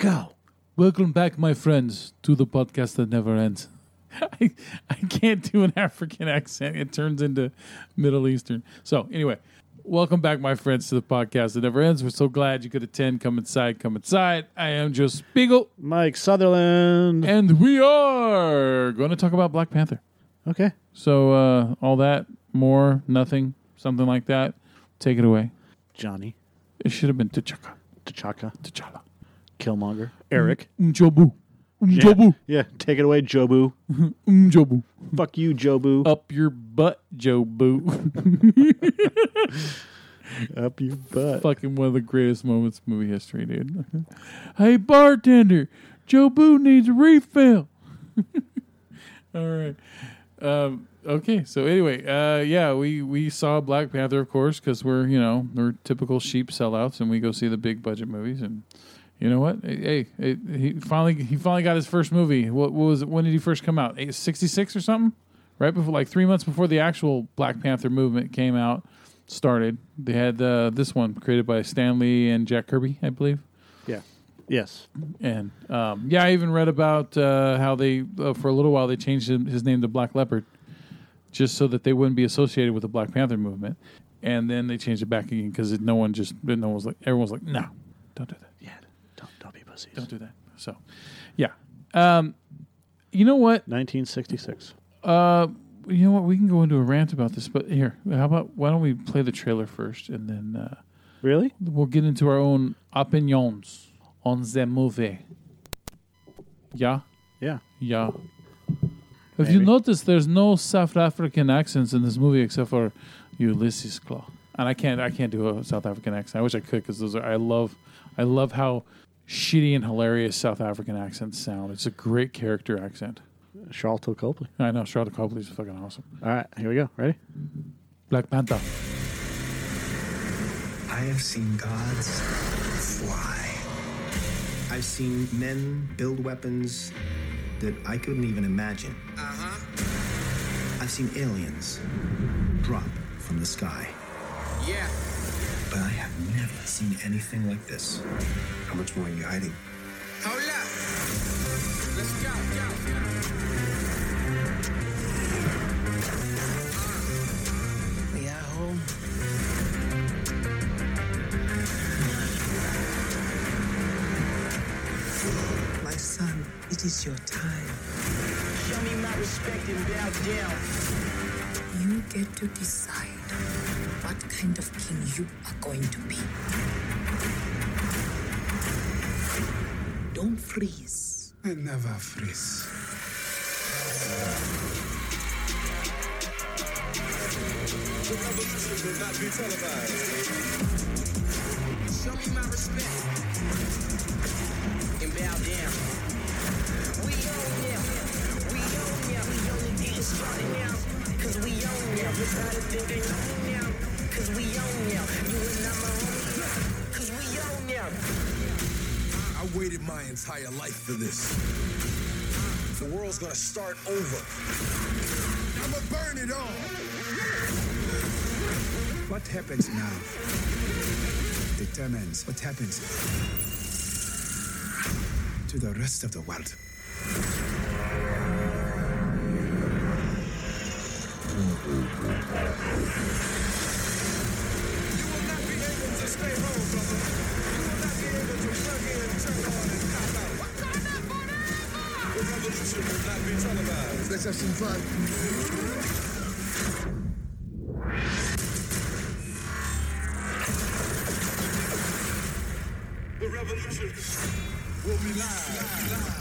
Go. Welcome back, my friends, to the podcast that never ends. I, I can't do an African accent. It turns into Middle Eastern. So, anyway, welcome back, my friends, to the podcast that never ends. We're so glad you could attend. Come inside, come inside. I am Joe Spiegel, Mike Sutherland. and we are going to talk about Black Panther. Okay. So, uh, all that, more, nothing, something like that. Take it away. Johnny. It should have been T'Chaka. T'Chaka. T'Challa. Killmonger. Eric. Umjobu. Yeah. Yeah. Take it away, Jobu. Umjobu. Fuck you, Jobu. Up your butt, Joe Boo. Up your butt. Fucking one of the greatest moments in movie history, dude. hey, bartender, Joe Boo needs a refill. All right. Um, okay. So anyway, uh, yeah, we we saw Black Panther, of course, because we're you know we're typical sheep sellouts, and we go see the big budget movies. And you know what? Hey, hey, he finally he finally got his first movie. What, what was it? When did he first come out? Sixty six or something? Right before, like three months before the actual Black Panther movement came out, started. They had uh, this one created by Stan Lee and Jack Kirby, I believe. Yeah. Yes. And um, yeah, I even read about uh, how they, uh, for a little while, they changed his name to Black Leopard, just so that they wouldn't be associated with the Black Panther movement. And then they changed it back again because no one just, no one was like, everyone was like, no, don't do that, Yeah. Don't, don't pussies. don't do that. So, yeah, um, you know what? 1966. Uh, you know what? We can go into a rant about this, but here, how about why don't we play the trailer first, and then uh, Really? we'll get into our own opinions on the movie. Yeah. Yeah. Yeah. If you Maybe. notice, there's no South African accents in this movie except for Ulysses Klaue, and I can't. I can't do a South African accent. I wish I could because those are. I love. I love how shitty and hilarious South African accent sound. It's a great character accent. Sharlto Copley. I know. Sharlto Copley is fucking awesome. All right. Here we go. Ready? Black Panther. I have seen gods fly. I've seen men build weapons that I couldn't even imagine. Uh-huh. I've seen aliens drop from the sky. Yeah. But I have never seen anything like this. How much more are you hiding? Hold up. Let's go, go. We are home. My son, it is your time. Show me my respect and bow down. You get to decide what kind of king you are going to be. Don't freeze. I never freeze. Show me my respect and bow down. We own now. We own now. We only getting started now. Cause we own now. Just gotta think they own now. Cause we own now. You and I'm. Cause we own now. I waited my entire life for this. The world's gonna start over. I'ma burn it all. What happens now determines what happens to the rest of the world. You Let's have some fun. The revolution will be live.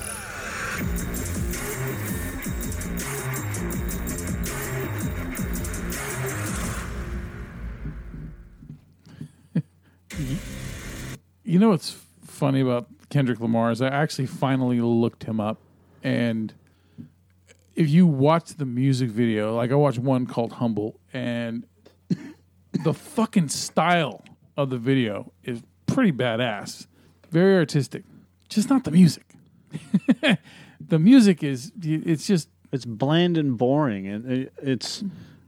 You know what's funny about Kendrick Lamar is I actually finally looked him up, and if you watch the music video, like I watched one called "Humble," and the fucking style of the video is pretty badass, very artistic. Just not the music. the music is it's just It's bland and boring, and it's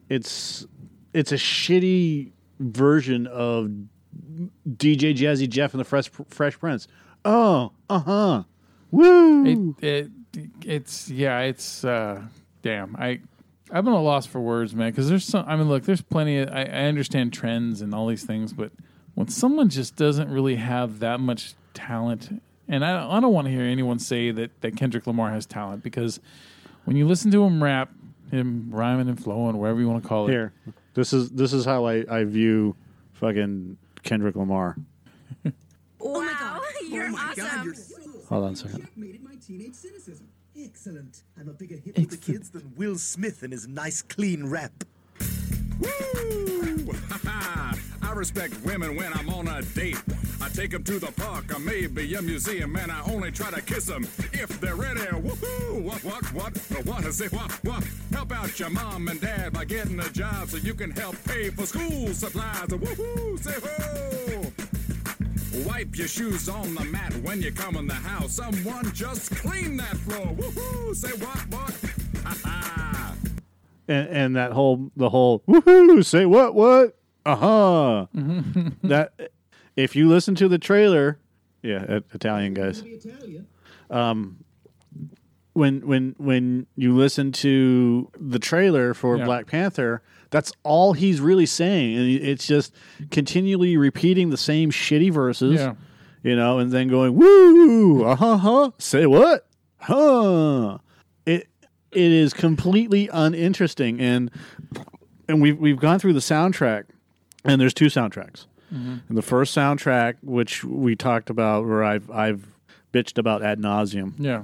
it's it's a shitty version of DJ Jazzy Jeff and the Fresh Fresh Prince. Oh, uh huh. Woo. It, it it's yeah, it's uh damn. I I'm at a loss for words, man, because there's some. I mean, look, there's plenty. Of, I, I understand trends and all these things, but when someone just doesn't really have that much talent, and I, I don't want to hear anyone say that that Kendrick Lamar has talent because when you listen to him rap, him rhyming and flowing, whatever you want to call it, Here, this is this is how I I view fucking Kendrick Lamar. Oh my god, you're oh awesome. Hold on a second. Checkmated my teenage cynicism. Excellent. I'm a bigger hit with the kids than Will Smith and his nice clean rap. Woo! I respect women when I'm on a date. I take them to the park or maybe a museum, and I only try to kiss them if they're ready. Woohoo! What, what, what? What? A say what, what? Help out your mom and dad by getting a job so you can help pay for school supplies. Woohoo! Say ho! Wipe your shoes on the mat when you come in the house. Someone just clean that floor. Woohoo! Say what, what? Ha ha! And, and that whole the whole woohoo say what what? Uh-huh. That if you listen to the trailer yeah italian guys. Um when when when you listen to the trailer for Yeah. black panther that's all he's really saying. And it's just continually repeating the same shitty verses Yeah. you know and then going woo uh-huh huh? Say what? Huh it is completely uninteresting and and we've we've gone through the soundtrack and there's two soundtracks and the first soundtrack which we talked about where i've i've bitched about ad nauseum yeah,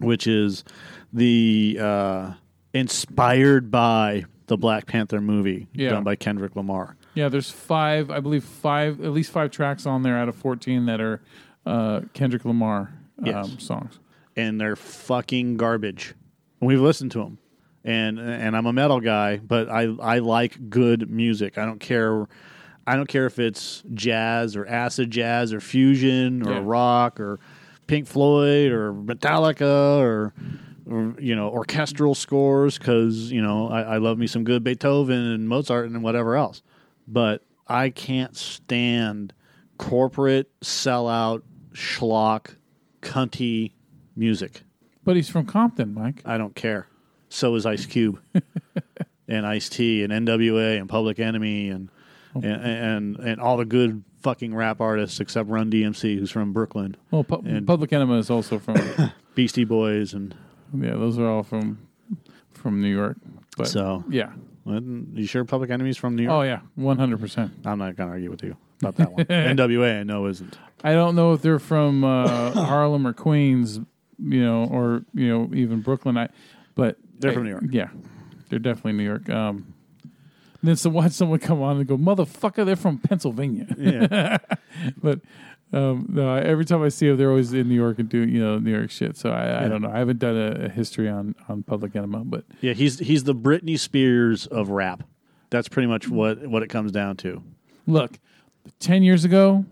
which is the uh inspired by the black panther movie Yeah. done by kendrick lamar yeah. There's five, I believe, five at least five tracks on there out of fourteen that are uh, Kendrick Lamar um, Yes. songs. and they're fucking garbage. And we've listened to them, and and I'm a metal guy, but I I like good music. I don't care. I don't care if it's jazz or acid jazz or fusion or Yeah. rock or Pink Floyd or Metallica or, or you know orchestral scores because you know I, I love me some good Beethoven and Mozart and whatever else. But I can't stand corporate sellout schlock cunty music. But he's from Compton, Mike. I don't care. So is Ice Cube and Ice T and NWA and Public Enemy and, and and and all the good fucking rap artists except Run DMC, who's from Brooklyn, Well, Pu- And- Public Enemy is also from. Beastie Boys, and yeah, those are all from from New York. But so. yeah, You sure Public Enemy's from New York? oh yeah, one hundred percent. I'm not gonna argue with you about that one. NWA, I know isn't. I don't know if they're from uh, Harlem or Queens, you know, or you know even Brooklyn. I, but They're I- from New York. Yeah, they're definitely New York. Um, then so watch someone come on and go, "Motherfucker, they're from Pennsylvania." Yeah, but um, no, I- every time I see them, they're always in New York and doing you know New York shit. So I, I don't know. I haven't done a, a history on on Public Enema, but yeah. He's he's the Britney Spears of rap. That's pretty much what what it comes down to. look, ten years ago,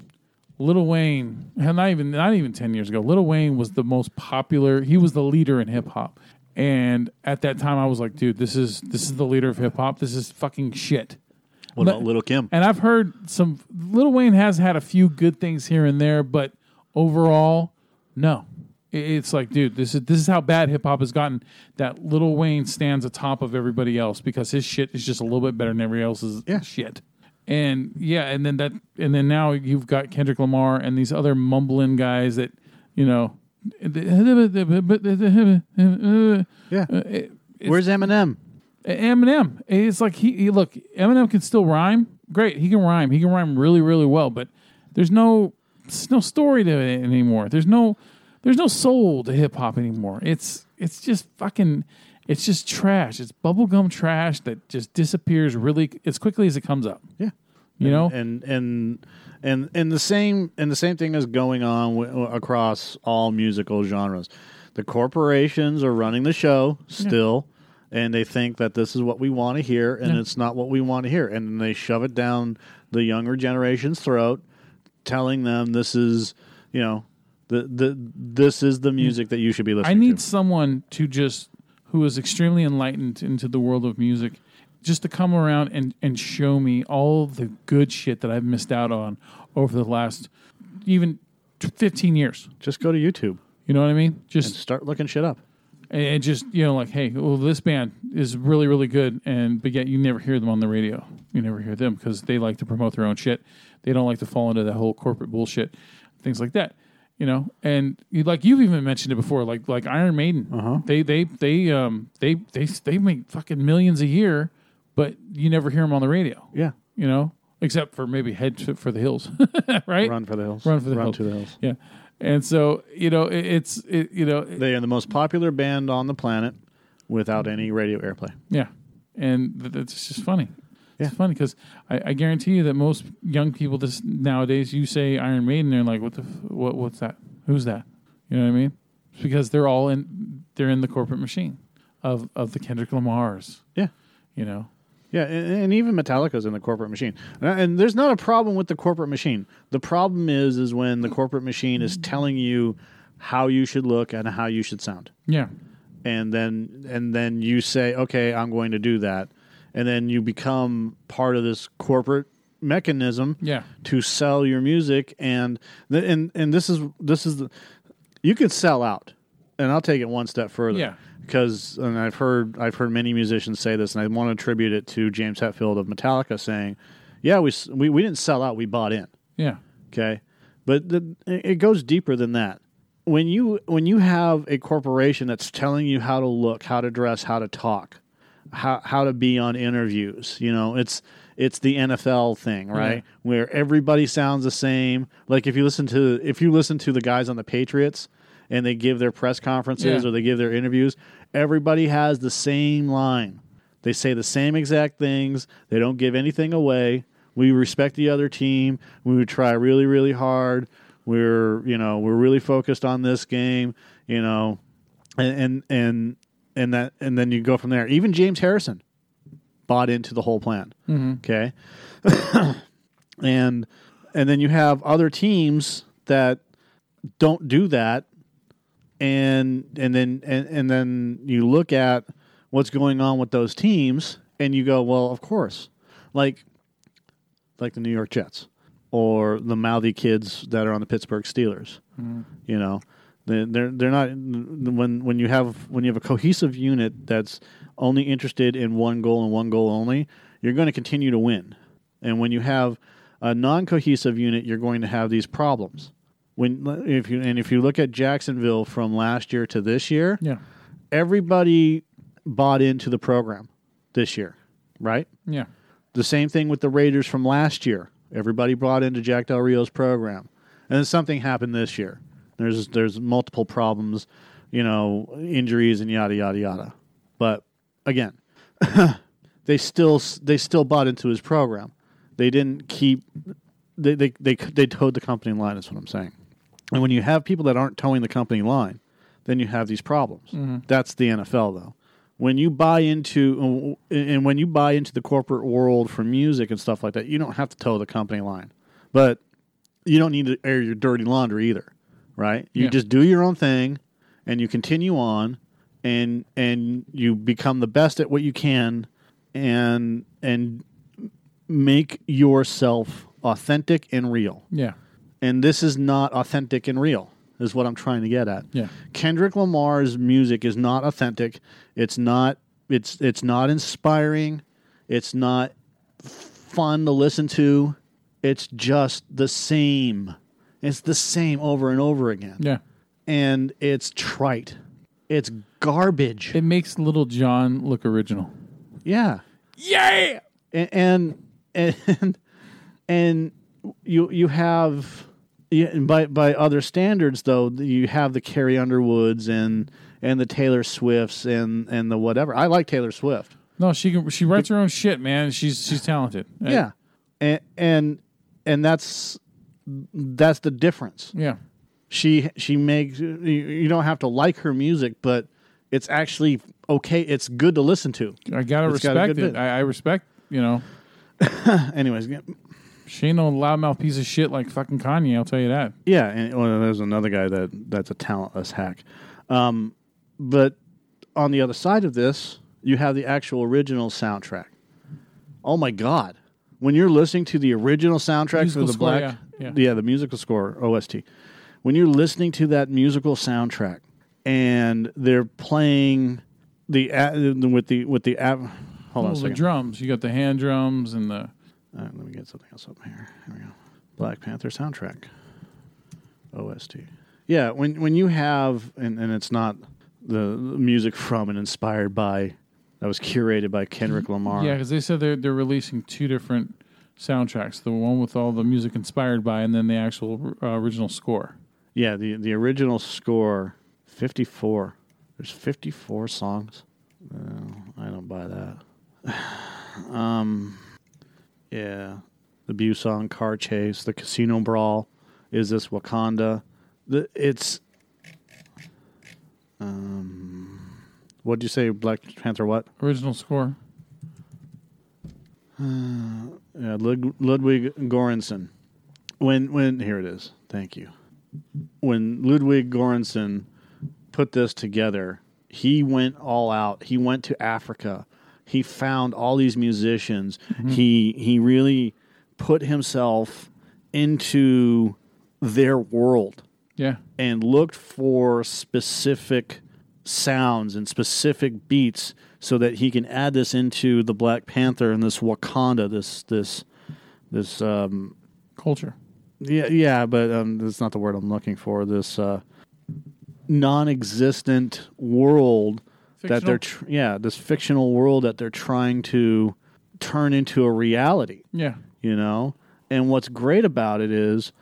Lil Wayne, not even not even ten years ago, Lil Wayne was the most popular. He was the leader in hip hop, and at that time, I was like, dude, this is this is the leader of hip hop. This is fucking shit. What But- about Lil' Kim? And I've heard some. Lil Wayne has had a few good things here and there, but overall, no. It's like, dude, this is this is how bad hip hop has gotten. That Lil Wayne stands atop of everybody else because his shit is just a little bit better than everybody else's Yeah. shit. And yeah, and then that, and then now you've got Kendrick Lamar and these other mumbling guys that, you know, Yeah. it- Where's Eminem? Eminem. It's like he, he look. Eminem can still rhyme. Great, he can rhyme. He can rhyme really, really well. But there's no, there's no story to it anymore. There's no, there's no soul to hip hop anymore. It's it's just fucking, it's just trash. It's bubblegum trash that just disappears really as quickly as it comes up. Yeah. You know, and and and and the same and the same thing is going on w- across all musical genres. The corporations are running the show still, and they think that this is what we want to hear, and Yeah. it's not what we want to hear, and they shove it down the younger generation's throat, telling them this is you know the the this is the mm. music that you should be listening to. I need to. someone to just who is extremely enlightened into the world of music, just to come around and and show me all the good shit that I've missed out on over the last even fifteen years. Just go to YouTube You know what I mean? and Just start looking shit up. and, and just you know, like, hey, well, this band is really really good, and but yet you never hear them on the radio. You never hear them because they like to promote their own shit. They don't like to fall into that whole corporate bullshit, things like that. You know, and you, like you've even mentioned it before, like like Iron Maiden. They they they um they they they make fucking millions a year, but you never hear them on the radio. Yeah. You know, except for maybe Head to- for the Hills, right? Run for the hills. Run for the Run hills. to the hills. Yeah, and so you know, it, it's it, you know, They are the most popular band on the planet without any radio airplay. Yeah, and th- it's just funny. Yeah. It's funny because I, I guarantee you that most young people this nowadays, you say Iron Maiden, they're like, "What the? F- what? What's that? Who's that?" You know what I mean? It's because they're all in. They're in the corporate machine of of the Kendrick Lamars. Yeah. You know. Yeah, and, and even Metallica's in the corporate machine, and, and there's not a problem with the corporate machine. The problem is, is when the corporate machine is telling you how you should look and how you should sound, Yeah. and then and then you say, okay, I'm going to do that, and then you become part of this corporate mechanism Yeah. to sell your music, and th- and and this is this is the you can sell out, and I'll take it one step further. Yeah. Because and I've heard I've heard many musicians say this, and I want to attribute it to James Hetfield of Metallica saying, "Yeah, we we, we didn't sell out, we bought in." Yeah. Okay, but the, it goes deeper than that. When you when you have a corporation that's telling you how to look, how to dress, how to talk, how how to be on interviews, you know, it's it's the NFL thing, right? Yeah. Where everybody sounds the same. Like if you listen to if you listen to the guys on the Patriots and they give their press conferences Yeah. or they give their interviews, everybody has the same line. They say the same exact things. They don't give anything away. We respect the other team. We would try really, really hard. We're, you know, we're really focused on this game, you know, and and and, and that and then you go from there. Even James Harrison bought into the whole plan. Mm-hmm. Okay, and and then you have other teams that don't do that. And and then and, and then you look at what's going on with those teams and you go well of course. Like like the New York Jets or the mouthy kids that are on the Pittsburgh Steelers mm-hmm. you know they're they're not when when you have when you have a cohesive unit that's only interested in one goal and one goal only you're going to continue to win and when you have a non-cohesive unit you're going to have these problems when if you and if you look at Jacksonville from last year to this year Yeah. everybody bought into the program this year right Yeah. the same thing with the Raiders from last year. Everybody bought into Jack Del Rio's program, and then something happened this year. There's there's multiple problems, you know, injuries and yada yada yada. But again, they still they still bought into his program. They didn't keep they they they they towed the company line. Is what I'm saying. And when you have people that aren't towing the company line, then you have these problems. Mm-hmm. That's the NFL, though. When you buy into uh, and when you buy into the corporate world for music and stuff like that, you don't have to tow the company line, but you don't need to air your dirty laundry either, right? You Yeah. just do your own thing, and you continue on, and and you become the best at what you can, and and make yourself authentic and real Yeah. and this is not authentic and real is what i'm trying to get at Yeah. kendrick lamar's music is not authentic it's not it's it's not inspiring it's not fun to listen to it's just the same it's the same over and over again Yeah. and it's trite it's garbage It makes Lil Jon look original. yeah Yeah. and and and, and you you have yeah, and by by other standards though you have the Carrie Underwoods and and the Taylor Swifts and and the whatever. I like Taylor Swift. No, she can. She writes her own shit, man. She's she's talented. Yeah. And and and that's that's the difference. Yeah. She she makes you, you don't have to like her music, but it's actually okay. It's good to listen to. I gotta It's got respect it. bit. I, I respect. You know, Anyways, she ain't no loudmouth piece of shit like fucking Kanye. I'll tell you that. Yeah, and well, there's another guy that that's a talentless hack. Um, but on the other side of this, you have the actual original soundtrack. Oh my god! When you're listening to the original soundtrack Musical for the score, Black, yeah, yeah. the musical score OST. when you're listening to that musical soundtrack and they're playing the with the with the. Hold on a the drums. You got the hand drums and the. Let me get something else up here. Here we go. Black Panther soundtrack. OST. Yeah, when when you have and, and it's not the, the music from and inspired by that was curated by Kendrick mm-hmm. Lamar. Yeah, because they said they're they're releasing two different soundtracks. The one with all the music inspired by, and then the actual uh, original score. Yeah, the the original score, fifty four. There's fifty four songs. No, I don't buy that. um, yeah, the Busan car chase, the casino brawl. Is this Wakanda? The it's. Um, what'd you say, Black Panther? What? Original score. Uh, yeah, Lud- Ludwig Göransson. When when here it is. Thank you. When Ludwig Göransson put this together, he went all out. He went to Africa. He found all these musicians. Mm-hmm. He he really put himself into their world Yeah. and looked for specific sounds and specific beats so that he can add this into the Black Panther and this Wakanda, this this this um Culture. yeah yeah, but um that's not the word I'm looking for. This uh non-existent world that they're tr- yeah, this fictional world that they're trying to turn into a reality Yeah. you know and what's great about it is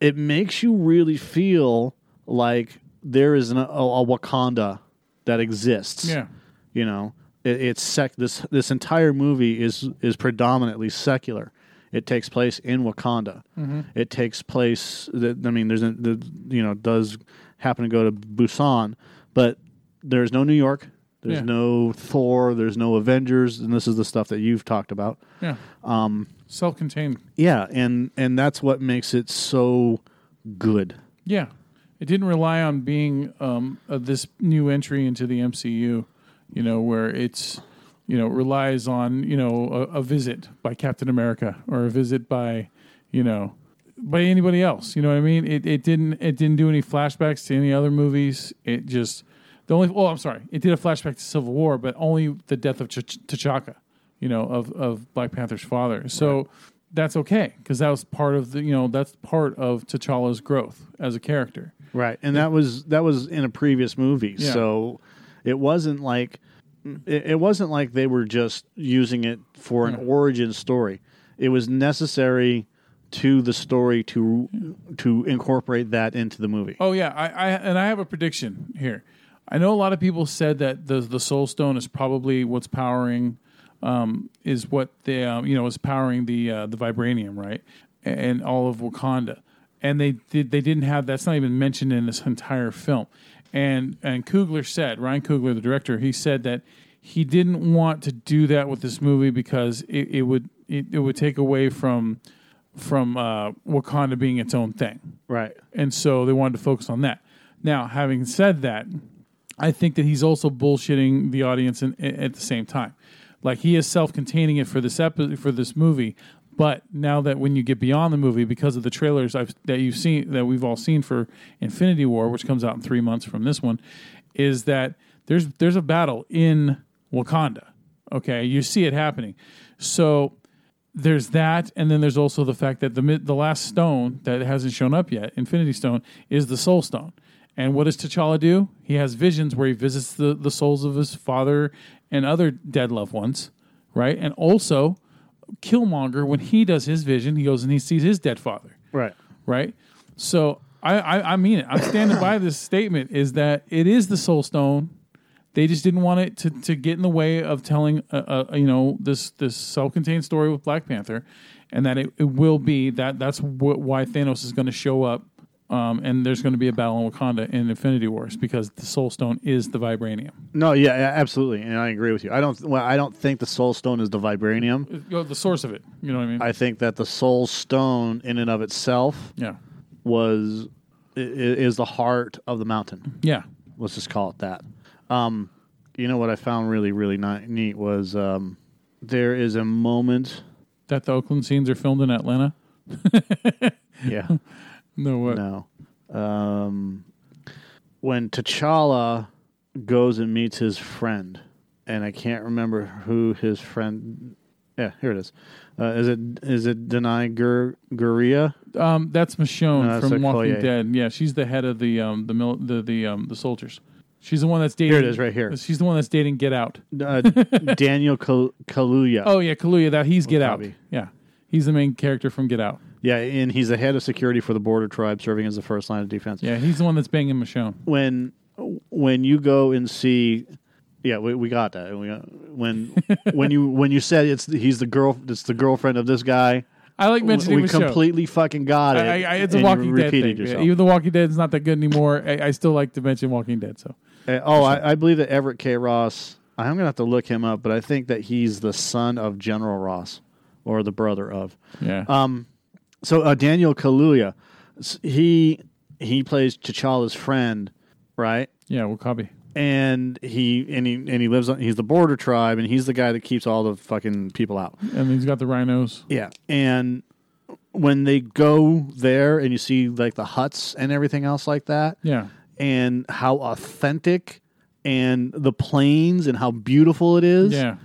it makes you really feel like there is an, a, a wakanda that exists Yeah. you know it, it's sec this this entire movie is is predominantly secular it takes place in wakanda Mm-hmm. it takes place th- i mean there's a the, you know does happen to go to busan but there's no new york there's Yeah. no thor there's no avengers and this is the stuff that you've talked about Yeah. Um. Self-contained. yeah, and and that's what makes it so good. Yeah. It didn't rely on being um, uh, this new entry into the MCU, you know, where it's, you know, relies on, you know, a, a visit by Captain America or a visit by, you know, by anybody else. You know what I mean? It, it didn't it didn't do any flashbacks to any other movies. It just the only oh I'm sorry, it did a flashback to Civil War, but only the death of Ch- T'Chaka, you know, of of Black Panther's father. So that's okay because that was part of the you know that's part of T'Challa's growth as a character. Right, and that was that was in a previous movie, Yeah. so it wasn't like it, it wasn't like they were just using it for an origin story. It was necessary to the story to to incorporate that into the movie. Oh yeah, I, I and I have a prediction here. I know a lot of people said that the the Soul Stone is probably what's powering, um, is what the um, you know is powering the uh, the vibranium, right, and all of Wakanda. And they did they didn't have that's not even mentioned in this entire film. And and Coogler said Ryan Coogler, the director, he said that he didn't want to do that with this movie because it, it would it, it would take away from from uh, Wakanda being its own thing Right, and so they wanted to focus on that. Now, having said that, I think that he's also bullshitting the audience in, at the same time. Like he is self-containing it for this epi- for this movie, but now that when you get beyond the movie, because of the trailers I've, that you've seen that we've all seen for Infinity War, which comes out in three months from this one, is that there's there's a battle in Wakanda. Okay, you see it happening. So there's that, and then there's also the fact that the the last stone that hasn't shown up yet, Infinity Stone, is the Soul Stone. And what does T'Challa do? He has visions where he visits the, the souls of his father and other dead loved ones, right? And also, Killmonger, when he does his vision, he goes and he sees his dead father right, right? So I, I, I mean it. I'm standing by this statement is that it is the Soul Stone. They just didn't want it to, to get in the way of telling, uh, uh, you know, this this self-contained story with Black Panther, and that it, it will be that that's wh- why Thanos is going to show up, um, and there's going to be a battle in Wakanda in Infinity Wars because the Soul Stone is the vibranium, no, yeah, yeah, absolutely, and I agree with you. I don't, well, I don't think the Soul Stone is the vibranium. You know, the source of it. You know what I mean? I think that the Soul Stone, in and of itself, yeah, was i- i- is the heart of the mountain. yeah. let's just call it that. Um, you know what I found really really ni- neat was um, there is a moment. That the Oakland scenes are filmed in Atlanta. Yeah, No what? no, um, when T'Challa goes and meets his friend, and I can't remember who his friend. Yeah, here it is. Uh, is it is it Danai Gur Gurira? Um, that's Michonne No, that's from Walking Okoye. Dead. Yeah, she's the head of the um the mil- the the um the soldiers. She's the one that's dating. Here it is, right here. She's the one that's dating Get Out. Uh, Daniel Kal- Kaluuya. Oh yeah, Kaluuya. That he's Get Out. W'Kabi. Yeah, he's the main character from Get Out. Yeah, and he's the head of security for the border tribe, serving as the first line of defense. Yeah, he's the one that's banging Michonne. when when you go and see yeah we, we got that we got, when when you when you said it's he's the girl it's the girlfriend of this guy I like mentioning we Michonne. completely fucking got it I, I, it's a Walking Dead thing. yourself. Even The Walking Dead is not that good anymore. I, I still like to mention Walking Dead. So Uh, oh I, I believe that everett k ross i'm gonna have to look him up but i think that he's the son of general ross or the brother of yeah, Um, so uh, Daniel Kaluuya, he he plays T'Challa's friend, right? yeah, W'Kabi. And he and he and he lives on. He's the border tribe, and he's the guy that keeps all the fucking people out. And he's got the rhinos. Yeah, and when they go there, and you see like the huts and everything else like that, Yeah, and how authentic, and the plains, and how beautiful it is. yeah,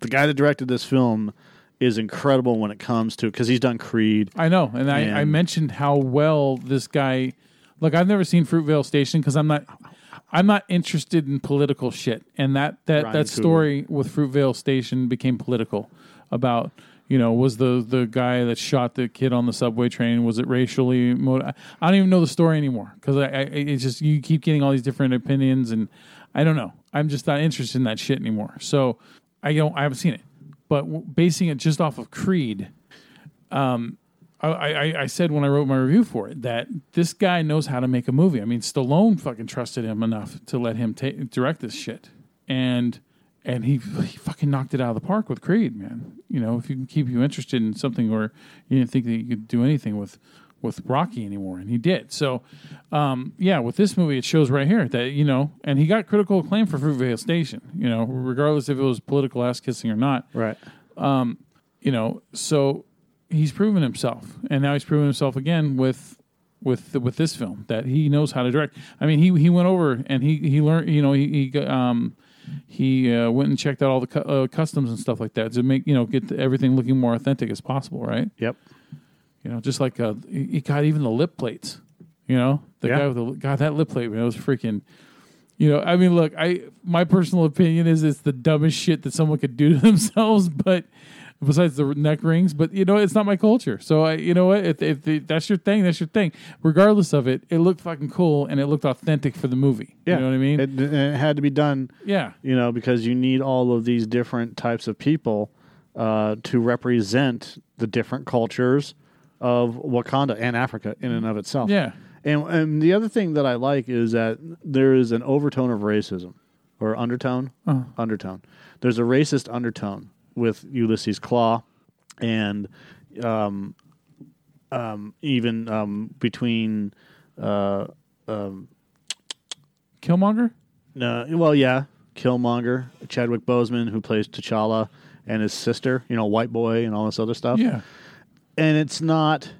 the guy that directed this film is incredible when it comes to because he's done Creed. I know. And I, I And- mentioned how well this guy. Look, I've never seen Fruitvale Station because I'm not. I'm not interested in political shit, and that that Ryan that Coogler. story with Fruitvale Station became political about you know was the the guy that shot the kid on the subway train was it racially motiv- I don't even know the story anymore because I, I it's just you keep getting all these different opinions and I don't know I'm just not interested in that shit anymore so I don't I haven't seen it but w- basing it just off of Creed um, I, I, I said when I wrote my review for it that this guy knows how to make a movie. I mean, Stallone fucking trusted him enough to let him ta- direct this shit, and and he, he fucking knocked it out of the park with Creed, man. You know, if you can keep you interested in something where you didn't think that you could do anything with with Rocky anymore, and he did. So, um, yeah, with this movie, it shows right here that you know, and he got critical acclaim for Fruitvale Station. You know, regardless if it was political ass kissing or not Right. you know, so he's proven himself, and now he's proven himself again with with with this film that he knows how to direct. I mean, he he went over and he he learned, you know, he he got, um he uh, went and checked out all the cu- uh, customs and stuff like that to make you know get everything looking more authentic as possible, right? Yep. You know, just like uh, he got even the lip plates. You know, the Yeah. guy with the God that lip plate, man, it was freaking. You know, I mean, look, I my personal opinion is it's the dumbest shit that someone could do to themselves, but besides the neck rings, but you know, it's not my culture. So I, you know what, if, if the, that's your thing, that's your thing. Regardless of it, it looked fucking cool and it looked authentic for the movie. Yeah. You know what I mean? It, it had to be done, yeah, you know, because you need all of these different types of people uh, to represent the different cultures of Wakanda and Africa in and of itself. yeah, And, and the other thing that I like is that there is an overtone of racism or undertone. Uh-huh. Undertone. There's a racist undertone with Ulysses Klaue and um, um, even um, between. Uh, Killmonger. No, well, yeah, Killmonger, Chadwick Boseman, who plays T'Challa, and his sister, you know, White Boy, and all this other stuff. Yeah, and it's not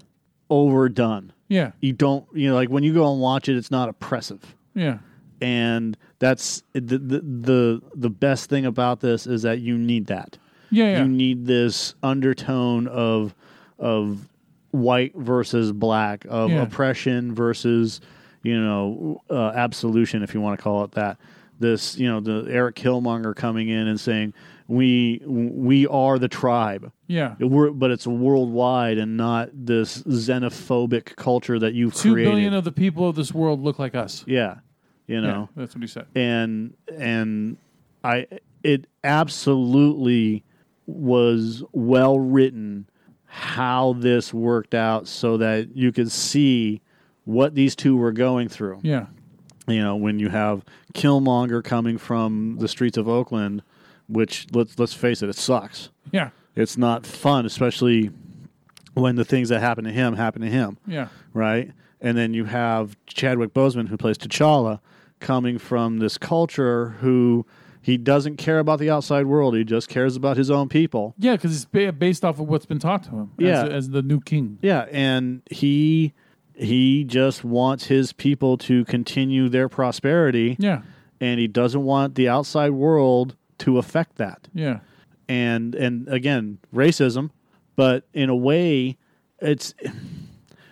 overdone. yeah, You don't, you know, like when you go and watch it, it's not oppressive, yeah, and that's the the the, the best thing about this is that you need that. yeah, yeah. You need this undertone of of white versus black, of Yeah. oppression versus you know uh, absolution, if you want to call it that. This you know the Eric Killmonger coming in and saying we we are the tribe. yeah. We're, but it's worldwide and not this xenophobic culture that you've Two created. billion of the people of this world look like us. yeah, you know Yeah, that's what he said. and and I it absolutely was well written how this worked out so that you could see what these two were going through. Yeah, You know, when you have Killmonger coming from the streets of Oakland, which let's let's face it, it sucks. yeah, It's not fun, especially when the things that happen to him happen to him yeah, right? And then you have Chadwick Boseman, who plays T'Challa, coming from this culture who He doesn't care about the outside world. He just cares about his own people. Yeah, because it's based off of what's been taught to him. Yeah. as, as the new king. Yeah, and he he just wants his people to continue their prosperity. Yeah, and he doesn't want the outside world to affect that. yeah, And and again, racism, but in a way, it's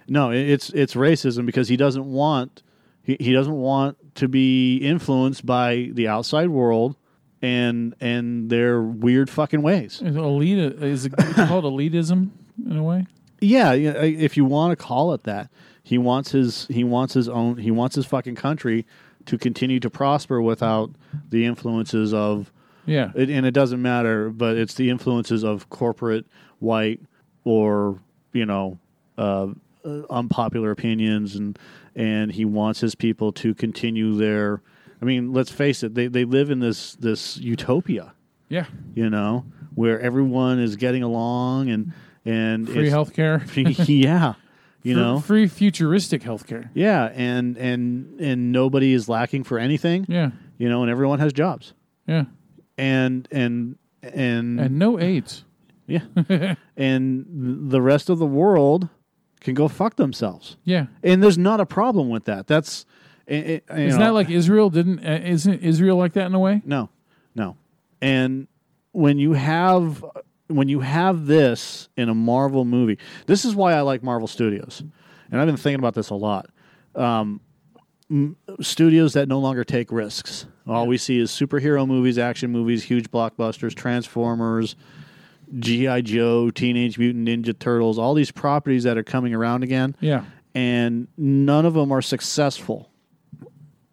no, it's it's racism because he doesn't want he, he doesn't want to be influenced by the outside world and and their weird fucking ways. Is it elite is it called elitism in a way? Yeah, if you want to call it that, he wants his he wants his own he wants his fucking country to continue to prosper without the influences of Yeah, it, and it doesn't matter, but it's the influences of corporate white or you know uh, uh, unpopular opinions, and and he wants his people to continue their. I mean, let's face it; they they live in this this utopia, yeah. you know, where everyone is getting along and and Free healthcare. yeah, you Fr- know, free futuristic healthcare. yeah, and and and nobody is lacking for anything, Yeah, you know, and everyone has jobs, yeah, and and and and no AIDS. Yeah. and the rest of the world can go fuck themselves. Yeah, And there's not a problem with that. That's it, it, isn't know, that like Israel? Didn't uh, isn't Israel like that in a way? no, no. And when you have when you have this in a Marvel movie, this is why I like Marvel Studios, and I've been thinking about this a lot. Um, m- studios that no longer take risks. All we see is superhero movies, action movies, huge blockbusters, Transformers, GI Joe, Teenage Mutant Ninja Turtles, all these properties that are coming around again Yeah, and none of them are successful.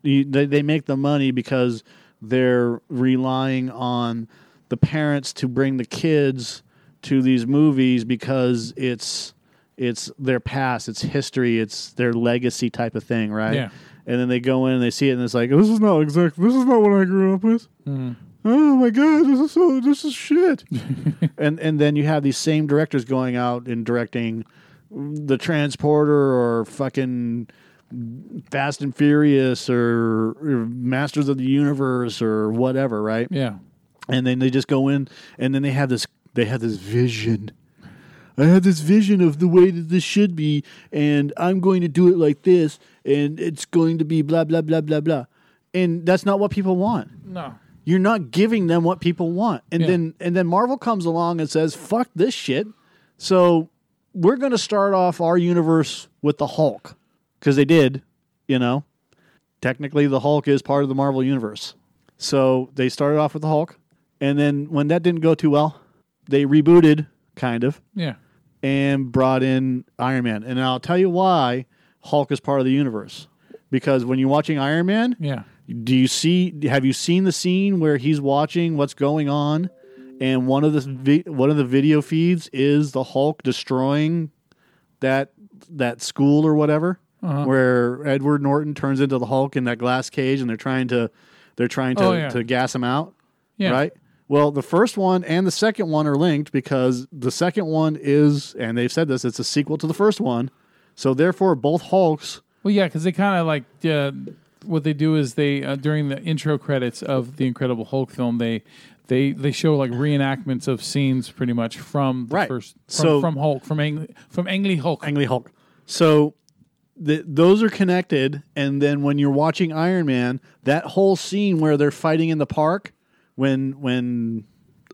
You, they, they make the money because they're relying on the parents to bring the kids to these movies because it's it's their past, it's history, it's their legacy type of thing, right? Yeah. And then they go in and they see it and it's like, this is not exact. This is not what I grew up with. Hmm. Oh my god, this is so this is shit. and and then you have these same directors going out and directing the transporter or fucking Fast and Furious or, or Masters of the Universe or whatever, right? yeah, And then they just go in and then they have this they have this vision. I have this vision of the way that this should be, and I'm going to do it like this, and it's going to be blah blah blah blah blah. And that's not what people want. No, you're not giving them what people want. And Yeah. then and then marvel comes along and says fuck this shit. So we're going to start off our universe with the hulk because they did you know? Technically the hulk is part of the marvel universe. So they started off with the hulk and then when that didn't go too well they rebooted kind of yeah, and brought in Iron Man. And I'll tell you why Hulk is part of the universe. Because when you're watching Iron Man, yeah, do you see have you seen the scene where he's watching what's going on and one of the vi- one of the video feeds is the Hulk destroying that that school or whatever Uh-huh. where Edward Norton turns into the Hulk in that glass cage and they're trying to they're trying to, Oh, yeah. to gas him out yeah. right? Well, the first one and the second one are linked because the second one is, and they've said this, it's a sequel to the first one. So therefore, both Hulks. Well, yeah, because they kind of like uh, what they do is they uh, during the intro credits of the Incredible Hulk film they they they show like reenactments of scenes pretty much from the Right. first from, So- from Hulk from Ang, from Ang Lee Hulk. Ang Lee Hulk. So the, those are connected, and then when you're watching Iron Man, that whole scene where they're fighting in the park, when when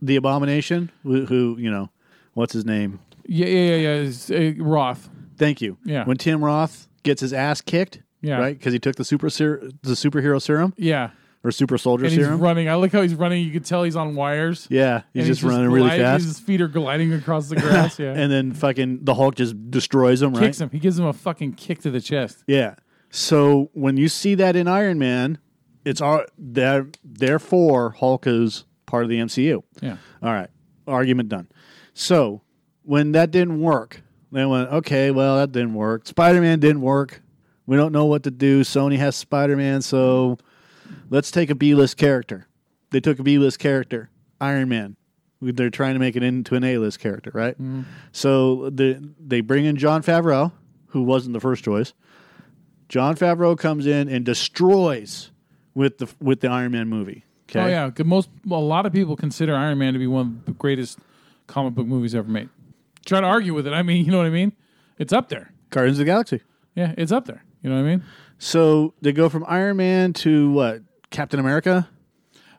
the Abomination, who, who you know, what's his name? Yeah, yeah, yeah, yeah. It's, uh, Roth. Thank you. Yeah. When Tim Roth gets his ass kicked, Yeah. right, because he took the super ser- the superhero serum Yeah, or super soldier and he's serum. running. I like how he's running. You can tell he's on wires. Yeah, he's just running really gliding- fast. His feet are gliding across the grass. Yeah, and then fucking the Hulk just destroys him, right? kicks him. He gives him a fucking kick to the chest. Yeah. So when you see that in Iron Man, it's all there. Therefore, Hulk is part of the MCU. Yeah, All right, argument done. So when that didn't work, they went, okay, well that didn't work. Spider Man didn't work. We don't know what to do. Sony has Spider Man, so let's take a B list character. They took a B list character, Iron Man. They're trying to make it into an A list character, right? Mm-hmm. So the, they bring in Jon Favreau, who wasn't the first choice. Jon Favreau comes in and destroys with the with the Iron Man movie. Okay. Oh yeah, most a lot of people consider Iron Man to be one of the greatest comic book movies ever made. Try to argue with it. I mean, you know what I mean? It's up there. Guardians of the Galaxy. Yeah, it's up there. You know what I mean? So they go from Iron Man to what? Captain America.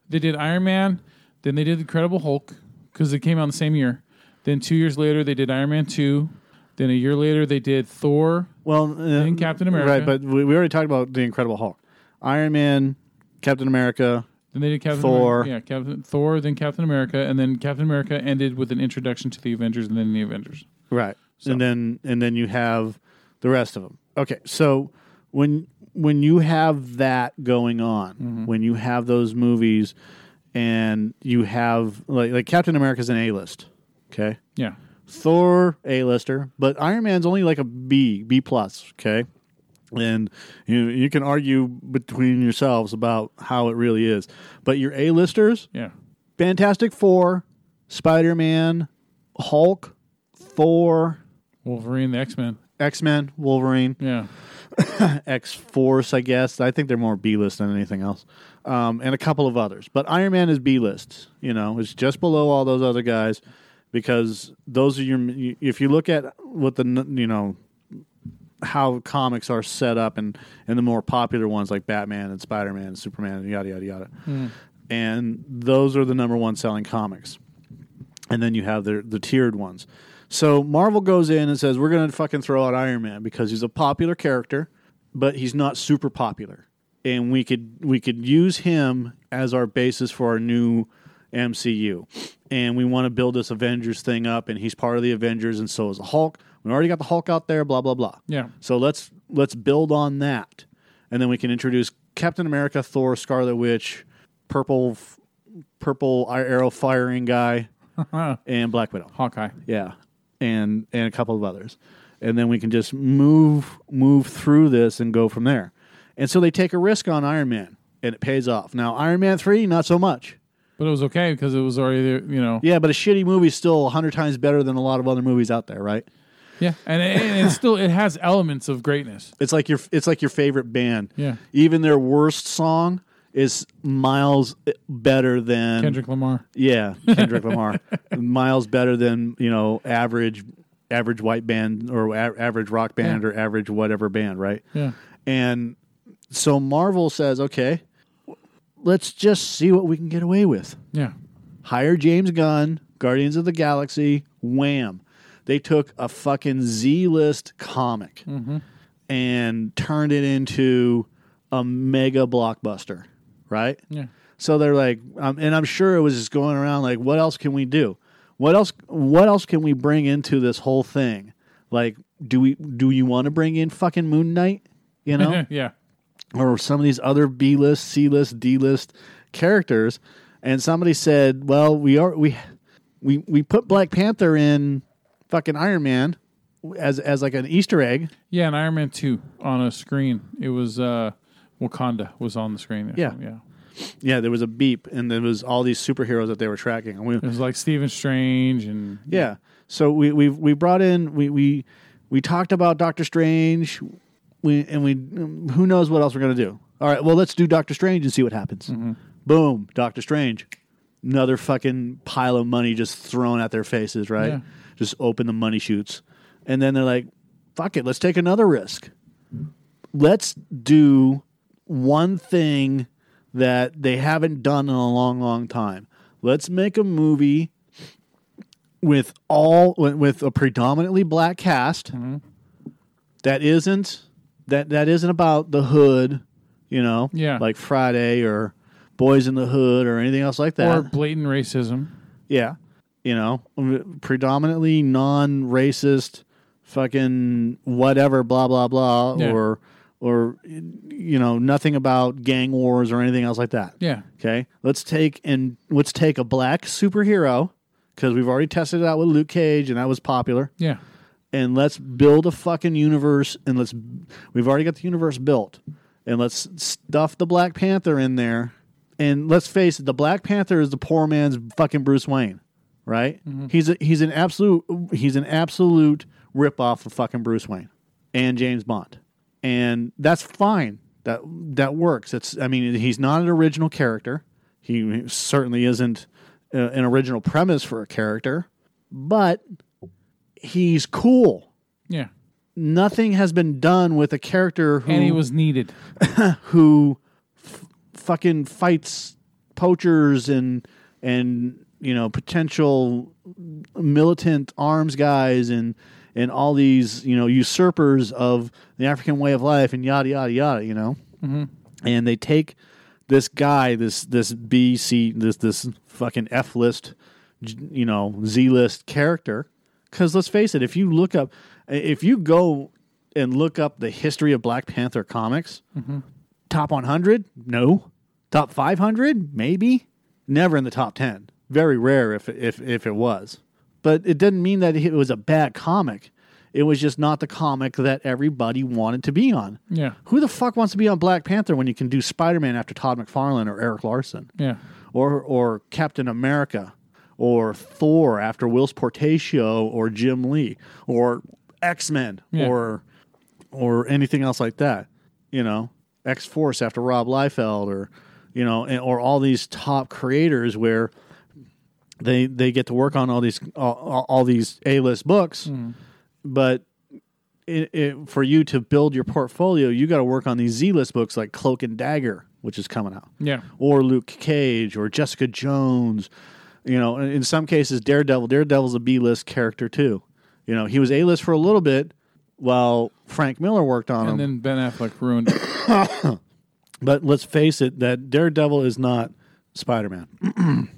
They did Iron Man, then they did Incredible Hulk because they came out in the same year. Then two years later, they did Iron Man two. Then a year later, they did Thor. Well, uh, And Captain America. Right, but we, we already talked about the Incredible Hulk, Iron Man, Captain America. Then they did Captain Thor. America. Yeah, Captain Thor, then Captain America, and then Captain America ended with an introduction to the Avengers, and then the Avengers. Right, and then and then you have the rest of them. Okay, so when when you have that going on, Mm-hmm. when you have those movies, and you have like like Captain America's an A list. Okay, Yeah, Thor A lister, but Iron Man's only like a B, B plus. Okay, and you you can argue between yourselves about how it really is, but your A listers, yeah, Fantastic Four, Spider Man, Hulk, Thor, Wolverine, the X Men. X Men, Wolverine, Yeah, X Force. I guess I think they're more B list than anything else, um, and a couple of others. But Iron Man is B list. You know, it's just below all those other guys because those are your. If you look at what the you know how comics are set up and and the more popular ones like Batman and Spider Man and Superman and yada yada yada, hmm. and those are the number one selling comics. And then you have the the tiered ones. So Marvel goes in and says we're going to fucking throw out Iron Man because he's a popular character, but he's not super popular, and we could we could use him as our basis for our new MCU. And we want to build this Avengers thing up, and he's part of the Avengers, and so is the Hulk. We already got the Hulk out there, blah blah blah. yeah, So let's let's build on that, and then we can introduce Captain America, Thor, Scarlet Witch, purple purple arrow firing guy, and Black Widow. Hawkeye. Yeah, and and a couple of others, and then we can just move move through this and go from there. And so they take a risk on Iron Man, and it pays off. Now Iron Man three, not so much. But it was okay because it was already there. You know. Yeah, but a shitty movie is still a hundred times better than a lot of other movies out there, right? Yeah, and, and it's still it has elements of greatness. It's like your it's like your favorite band. Yeah. Even their worst song is miles eh, better than Kendrick Lamar. Yeah, Kendrick Lamar. miles better than, you know, average average white band or a- average rock band Yeah. or average whatever band, right? Yeah, And so Marvel says, "Okay, let's just see what we can get away with." yeah, Hire James Gunn, Guardians of the Galaxy, wham. They took a fucking Z list comic and turned it into a mega blockbuster, right? yeah. So they're like, um, and I'm sure it was just going around like, what else can we do? What else? What else can we bring into this whole thing? Like, do we do you want to bring in fucking Moon Knight? You know, yeah. or some of these other B list, C list, D list characters. And somebody said, "Well, we are we we we put Black Panther in fucking Iron Man as as like an Easter egg." Yeah, and Iron Man two on a screen. It was uh Wakanda was on the screen. Yeah. yeah. Yeah, there was a beep, and there was all these superheroes that they were tracking. And we, It was like Stephen Strange and yeah, so we we we brought in we we we talked about Doctor Strange. We and we who knows what else we're gonna do. All right, well let's do Doctor Strange and see what happens. Boom, Doctor Strange. Another fucking pile of money just thrown at their faces, right? Yeah. Just open the money chutes. And then they're like, fuck it, let's take another risk. Let's do one thing that they haven't done in a long, long time. Let's make a movie with all with a predominantly black cast mm-hmm. that isn't that that isn't about the hood, you know, Yeah. like Friday or Boys in the Hood or anything else like that. or blatant racism. Yeah. You know, um, predominantly non racist, fucking whatever, blah, blah, blah, Yeah. or, or, you know, nothing about gang wars or anything else like that. Yeah. Okay. Let's take and let's take a black superhero because we've already tested it out with Luke Cage and that was popular. Yeah. And let's build a fucking universe and let's, we've already got the universe built and let's stuff the Black Panther in there. And let's face it, the Black Panther is the poor man's fucking Bruce Wayne, right? He's a, he's an absolute he's an absolute rip off of fucking Bruce Wayne and James Bond, and that's fine. That that works. It's I mean he's not an original character. He certainly isn't uh, an original premise for a character, but he's cool. Yeah. Nothing has been done with a character who And he was needed. who fucking fights poachers and and you know potential militant arms guys and and all these you know usurpers of the African way of life and yada yada yada you know? Mm-hmm. And they take this guy this this B C this this fucking F list you know Z list character. Because let's face it if you look up if you go and look up the history of Black Panther comics mm-hmm. top 100 no top 500 maybe never in the top 10 very rare if if if it was but it didn't mean that it was a bad comic it was just not the comic that everybody wanted to be on Yeah. who the fuck wants to be on Black Panther when you can do Spider-Man after Todd McFarlane or Erik Larsen Yeah. or or Captain America or Thor after Whilce Portacio or Jim Lee or X-Men Yeah. or or anything else like that. You know, X Force after Rob Liefeld or you know, or all these top creators where they they get to work on all these all, all- these A list books, mm-hmm. but it, it, for you to build your portfolio, you got to work on these Z list books like Cloak and Dagger, which is coming out Yeah. or Luke Cage or Jessica Jones. You know, in some cases, Daredevil. Daredevil's a B list character too. You know, he was A list for a little bit while Frank Miller worked on him. And then Ben Affleck ruined it. But let's face it, that Daredevil is not Spider Man.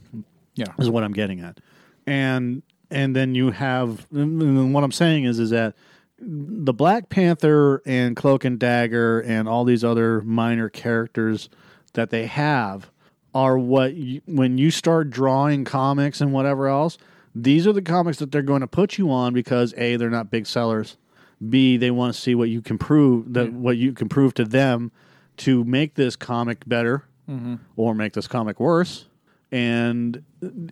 Yeah. is what I'm getting at. And and then you have and what I'm saying is is that the Black Panther and Cloak and Dagger and all these other minor characters that they have are what you, when you start drawing comics and whatever else, these are the comics that they're going to put you on because a they're not big sellers, b they want to see what you can prove that what you can prove to them to make this comic better mm-hmm. or make this comic worse and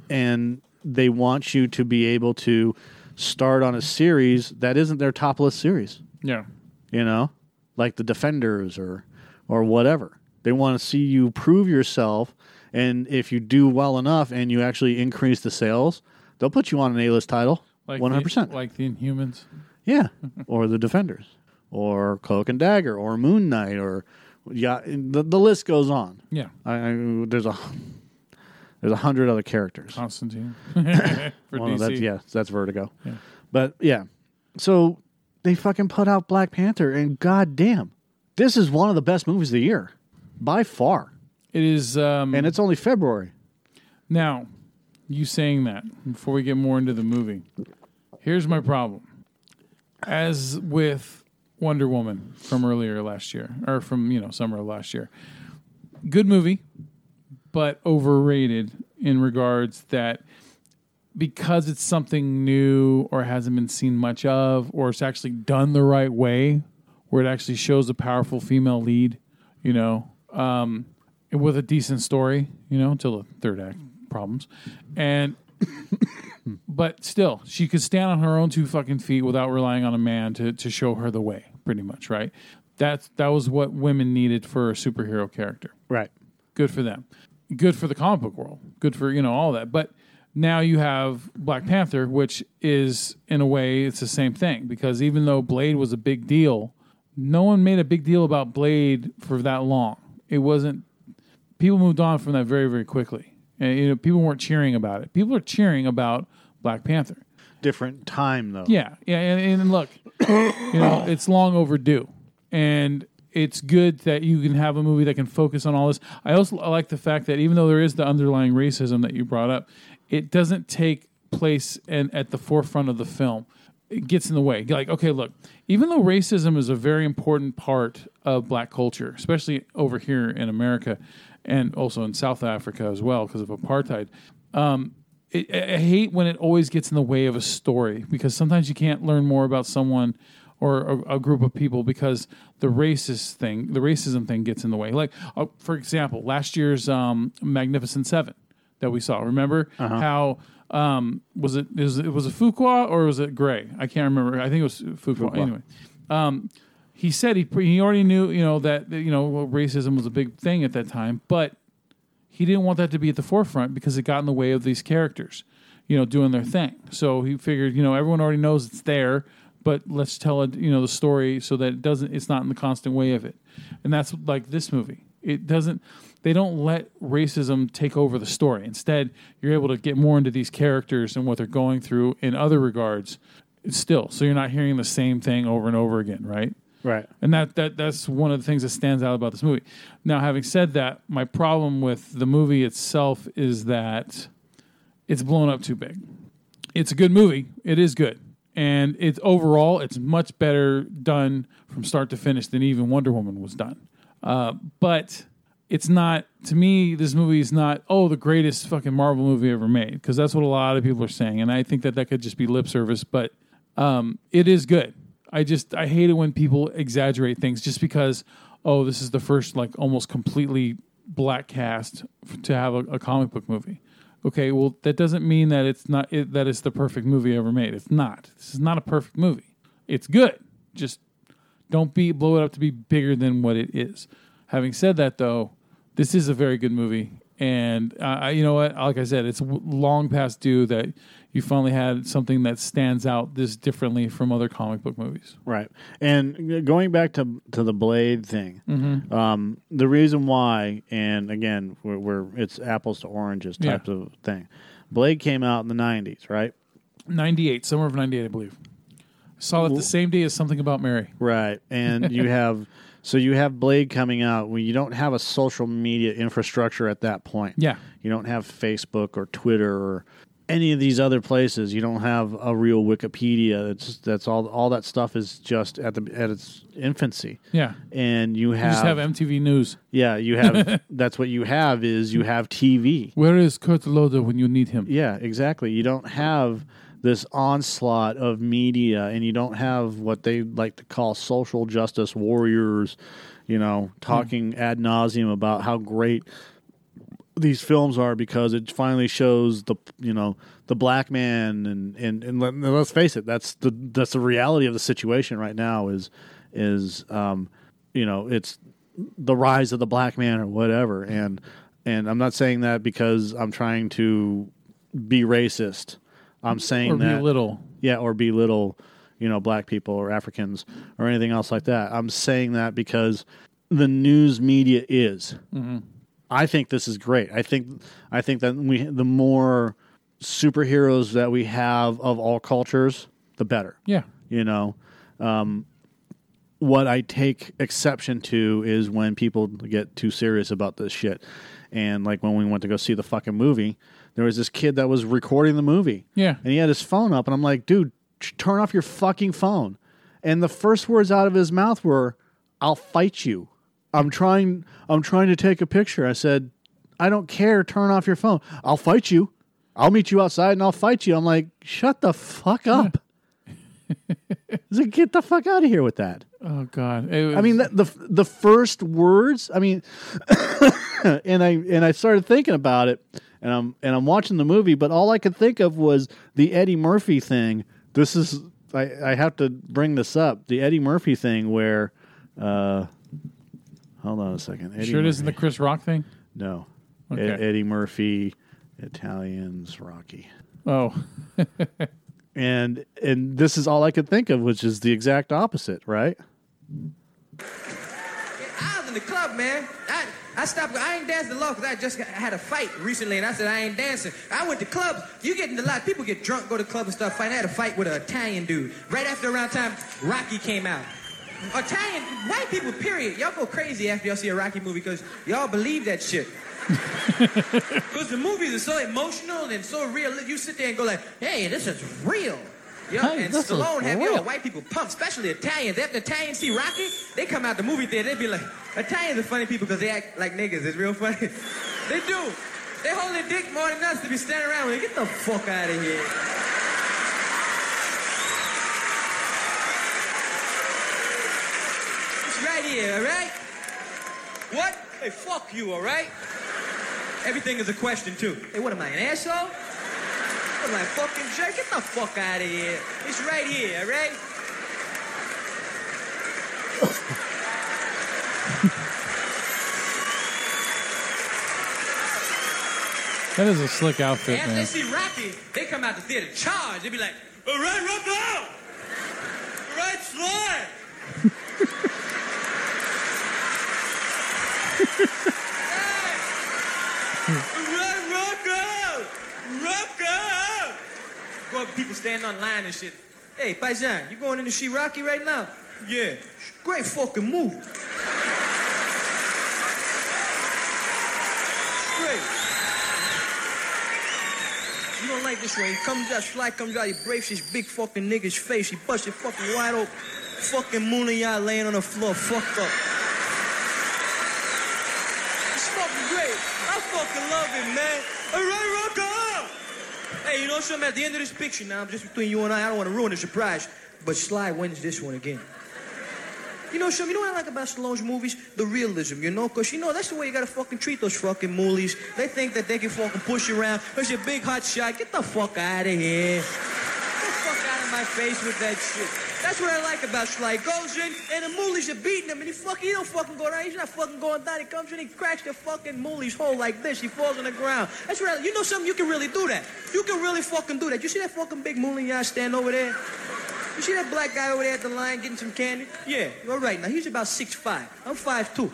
and they want you to be able to start on a series that isn't their top list series. Yeah. you know like the defenders or or whatever. They want to see you prove yourself and if you do well enough and you actually increase the sales they'll put you on an a-list title Like 100% The, like the Inhumans. yeah, or the Defenders, or Cloak and Dagger, or Moon Knight, or yeah, the, the list goes on. Yeah. I, I, there's a there's a hundred other characters. Constantine. For Well, DC. that's yeah, that's Vertigo. Yeah. But yeah, so they fucking put out Black Panther, and goddamn, this is one of the best movies of the year by far, It is. Um, and it's only February. Now, you saying that before we get more into the movie, here's my problem. As with Wonder Woman from earlier last year, or from you know summer of last year, good movie, but overrated in regards that because it's something new or hasn't been seen much of, or it's actually done the right way, where it actually shows a powerful female lead, you know, um, with a decent story, you know, until the third act problems, and but still, she could stand on her own two fucking feet without relying on a man to to show her the way, pretty much, right? That's that was what women needed for a superhero character. Right. good for them. Good for the comic book world. Good for you know all that. But now you have black panther which is in a way it's the same thing. Because even though blade was a big deal no one made a big deal about blade for that long. It wasn't people moved on from that very very quickly. And you know people weren't cheering about it. People are cheering about black panther Different time though. yeah, yeah, and, and look, you know, it's long overdue, and it's good that you can have a movie that can focus on all this. I also like the fact that even though there is the underlying racism that you brought up, it doesn't take place and at the forefront of the film. It gets in the way. Like, okay, look, even though racism is a very important part of black culture, especially over here in America and also in South Africa as well because of apartheid, um, it, I hate when it always gets in the way of a story because sometimes you can't learn more about someone or a, a group of people because the racist thing, the racism thing gets in the way. Like, uh, for example, last year's um, Magnificent Seven that we saw. Remember how um, was it? Is it was it Fuqua or was it Gray? I can't remember. I think it was Fuqua. Anyway, um, he said he he already knew you know that you know racism was a big thing at that time, but he didn't want that to be at the forefront because it got in the way of these characters, you know, doing their thing. So he figured, you know, everyone already knows it's there, but let's tell it, you know, the story so that it doesn't, it's not in the constant way of it. And that's like this movie. It doesn't, they don't let racism take over the story. Instead, you're able to get more into these characters and what they're going through in other regards still. So you're not hearing the same thing over and over again, right? Right. And that, that that's one of the things that stands out about this movie. Now, having said that, my problem with the movie itself is that it's blown up too big. It's a good movie. It is good. And it's overall, it's much better done from start to finish than even Wonder Woman was done. Uh, but it's not, to me, this movie is not, oh, the greatest fucking Marvel movie ever made. Because that's what a lot of people are saying. And I think that that could just be lip service. But um, it is good. I just I hate it when people exaggerate things just because oh this is the first like almost completely black cast f- to have a, a comic book movie. Okay, well that doesn't mean that it's not it, that it's the perfect movie ever made. It's not. This is not a perfect movie. It's good. Just don't be blow it up to be bigger than what it is. Having said that, though, this is a very good movie, and uh, you know what? Like I said, it's long past due that you finally had something that stands out this differently from other comic book movies. Right. And going back to to the Blade thing, Mm-hmm. um, the reason why, and again, we're, we're it's apples to oranges Yeah. type of thing. Blade came out in the '90s, right? Ninety eight, summer of ninety eight, I believe. I saw it the same day as something about Mary. Right. And you have so you have Blade coming out when you don't have a social media infrastructure at that point. Yeah. You don't have Facebook or Twitter or any of these other places. You don't have a real Wikipedia. It's that's all all that stuff is just at the at its infancy. Yeah. And you You just have MTV News. yeah, you have that's what you have is you have TV. Where is Kurt Loder when you need him? Yeah, exactly. You don't have this onslaught of media, and you don't have what they like to call social justice warriors, you know, talking ad nauseum about how great these films are because it finally shows the you know the black man and and and let, let's face it that's the that's the reality of the situation right now is is um you know it's the rise of the black man or whatever. And and I'm not saying that because I'm trying to be racist I'm saying Or that belittle. yeah, or belittle, you know, black people or Africans or anything else like that. I'm saying that because the news media is. I think this is great. I think I think that we the more superheroes that we have of all cultures, the better. Yeah. You know, um, what I take exception to is when people get too serious about this shit. And like when we went to go see the fucking movie, there was this kid that was recording the movie. Yeah. And he had his phone up, and I'm like, dude, turn off your fucking phone. And the first words out of his mouth were, "I'll fight you." I'm trying. I'm trying to take a picture. I said, "I don't care. Turn off your phone. I'll fight you. I'll meet you outside and I'll fight you." I'm like, "Shut the fuck up." He's like, Get the fuck out of here with that. Oh God. It I mean, the the, the first words. I mean, and I and I started thinking about it, and I'm and I'm watching the movie, but all I could think of was the Eddie Murphy thing. This is I, I have to bring this up. The Eddie Murphy thing, where, uh, hold on a second. Eddie sure it isn't the Chris Rock thing. no, Ed- Eddie Murphy, Italians, Rocky. Oh, and and this is all I could think of, which is the exact opposite, right? I was in the club, man. I, I stopped. I ain't dancing alone because I just had a fight recently, and I said I ain't dancing. I went to clubs. You get in a lot. People get drunk, go to clubs and stuff. Fight. I had a fight with an Italian dude right after around time Rocky came out. Italian white people, period. Y'all go crazy after y'all see a Rocky movie because y'all believe that shit. Because the movies are so emotional and so real. You sit there and go like, "Hey, this is real." Yeah, Hey, and Stallone have real. y'all white people pumped, especially Italians. After Italians see Rocky, they come out the movie theater. They be like, Italians are funny people because they act like niggas. It's real funny. they do. They hold their dick more than us to be standing around with. Get the fuck out of here. It's right here, all right? What? Hey, fuck you, all right? Everything is a question too. Hey, what am I, an asshole? I, a fucking jerk? Get the fuck out of here. It's right here, all right? That is a slick outfit, After they man. see Rocky, they come out the theater charged. They be like, all right, Rocco! All right, Sly! Hey! All right, Rocco! Rocco! Go up, people standing on line and shit. Hey, Paisan, you going in to see right now? Yeah. Great fucking move. Great. You don't like this one. He comes out, Sly comes out, he breaks his big fucking nigga's face. He busts it fucking wide open. Fucking Moonlight laying on the floor, fucked up. It's fucking great. I fucking love it, man. All right, Rocco! Hey, you know something? At the end of this picture now, just between you and I, I don't want to ruin the surprise, but Sly wins this one again. You know something? You know what I like about Stallone's movies? The realism, you know? Because, you know, that's the way you gotta fucking treat those fucking moolies. They think that they can fucking push you around. There's your big hot shot. Get the fuck out of here. Get the fuck out of my face with that shit. That's what I like about Sly. He goes in, and the moolies are beating him, and he fucking, he don't fucking go down. He's not fucking going down. He comes in, he cracks the fucking moolie's hole like this. He falls on the ground. That's what I, you know something? You can really do that. You can really fucking do that. You see that fucking big moolie guy stand over there? You see that black guy over there at the line getting some candy? Yeah, all right. Now he's about 6'5". I'm 5'2".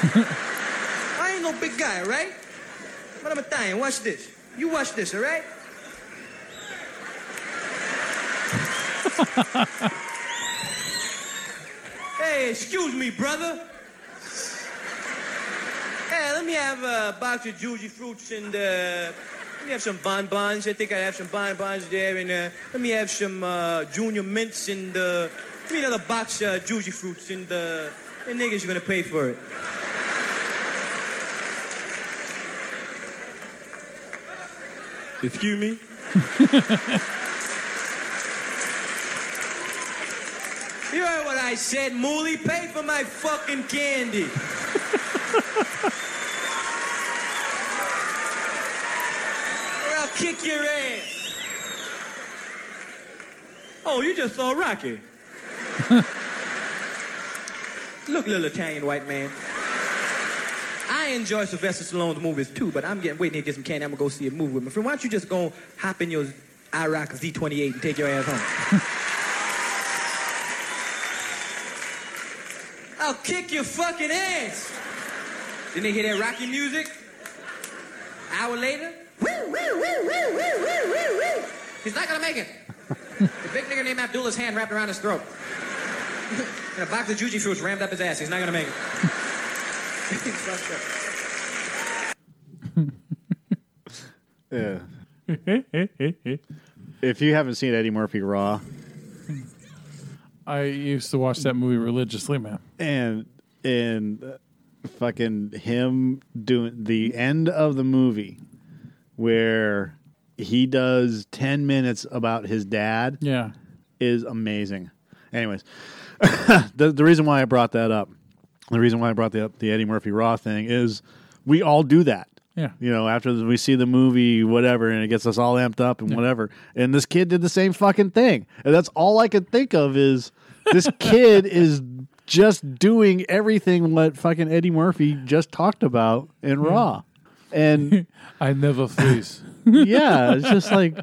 I ain't no big guy, right? But I'm Italian. Watch this. You watch this, all right? hey, excuse me, brother. Hey, let me have a box of juicy fruits and uh, let me have some bonbons. I think I have some bonbons there, and uh, let me have some uh, junior mints and uh, give me another box of juicy fruits, and uh, the niggas are gonna pay for it. Excuse me. You heard what I said, Mooly. Pay for my fucking candy. or I'll kick your ass. Oh, you just saw Rocky. Look, little Italian white man. I enjoy Sylvester Stallone's movies too, but I'm getting waiting here to get some candy. I'm gonna go see a movie with my friend. Why don't you just go hop in your IROC Z28 and take your ass home? I'll kick your fucking ass. Didn't they hear that Rocky music? Hour later, woo, woo, woo, woo, woo, woo, woo, woo. He's not gonna make it. the big nigga named Abdullah's hand wrapped around his throat. and a box of juji fruits rammed up his ass. He's not gonna make it. He's fucked up. Yeah. if you haven't seen Eddie Murphy Raw, I used to watch that movie religiously, man. and and fucking him doing the end of the movie where he does 10 minutes about his dad Yeah. is amazing. Anyways, the the reason why I brought that up, the reason why I brought the the Eddie Murphy Raw thing is we all do that. Yeah. You know, after we see the movie, whatever, and it gets us all amped up and whatever. And this kid did the same fucking thing. And that's all I could think of is this kid is just doing everything what fucking Eddie Murphy just talked about in Raw. And I never freeze. yeah, it's just like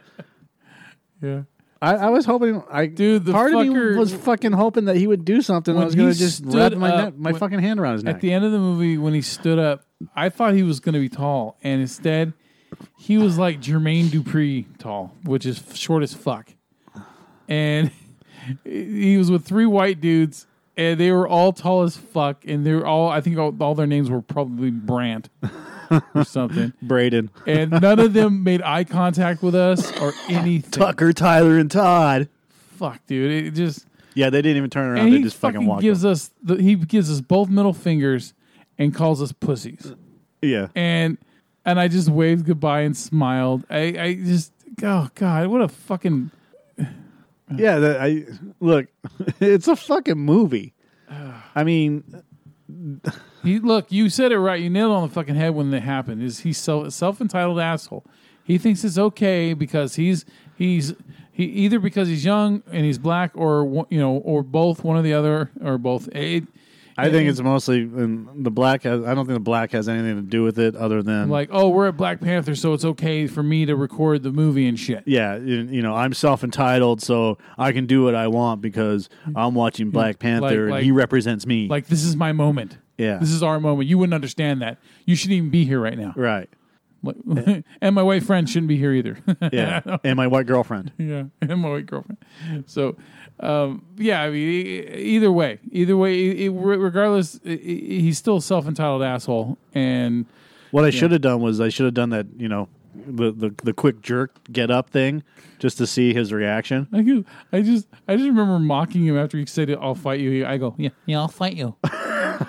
yeah. I, I was hoping I Dude, the part of me was fucking hoping that he would do something. I was gonna just wrap my neck, my when- fucking hand around his neck. At the end of the movie, when he stood up, I thought he was going to be tall, and instead, he was like Jermaine Dupri tall, which is short as fuck. And he was with three white dudes, and they were all tall as fuck, and they were all, I think all, all their names were probably Brandt or something. Braden, And none of them made eye contact with us or anything. Tucker, Tyler, and Todd. Fuck, dude. It just. Yeah, they didn't even turn around. and They he just fucking fucking walked. gives up. us the, he gives us both middle fingers and calls us pussies. Yeah, And and I just waved goodbye and smiled. I, I just oh god, what a fucking yeah. That, I look. It's a fucking movie. I mean, he look, you said it right. You nailed it on the fucking head when it happened. Is he self self entitled asshole. He thinks it's okay because he's he's he either because he's young and he's black or you know or both one or the other or both. It, I think it's mostly and the black has. I don't think the black has anything to do with it, other than like, oh, we're at Black Panther, so it's okay for me to record the movie and shit. yeah, you, you know, I'm self entitled, so I can do what I want because I'm watching Black Panther like- and he represents me. Like this is my moment. Yeah. This is our moment. You wouldn't understand that. You shouldn't even be here right now. right. Like- and my white friend shouldn't be here either. Yeah, and my white girlfriend. yeah, and my white girlfriend. So, um, yeah, I mean, either way, either way, e- regardless, he's still a self entitled asshole. And What I should have done was I should have done that. You know, the the the quick jerk get up thing just to see his reaction. I, go- I just, I just remember mocking him after he said, "I'll fight you." I go, "Yeah, yeah, I'll fight you.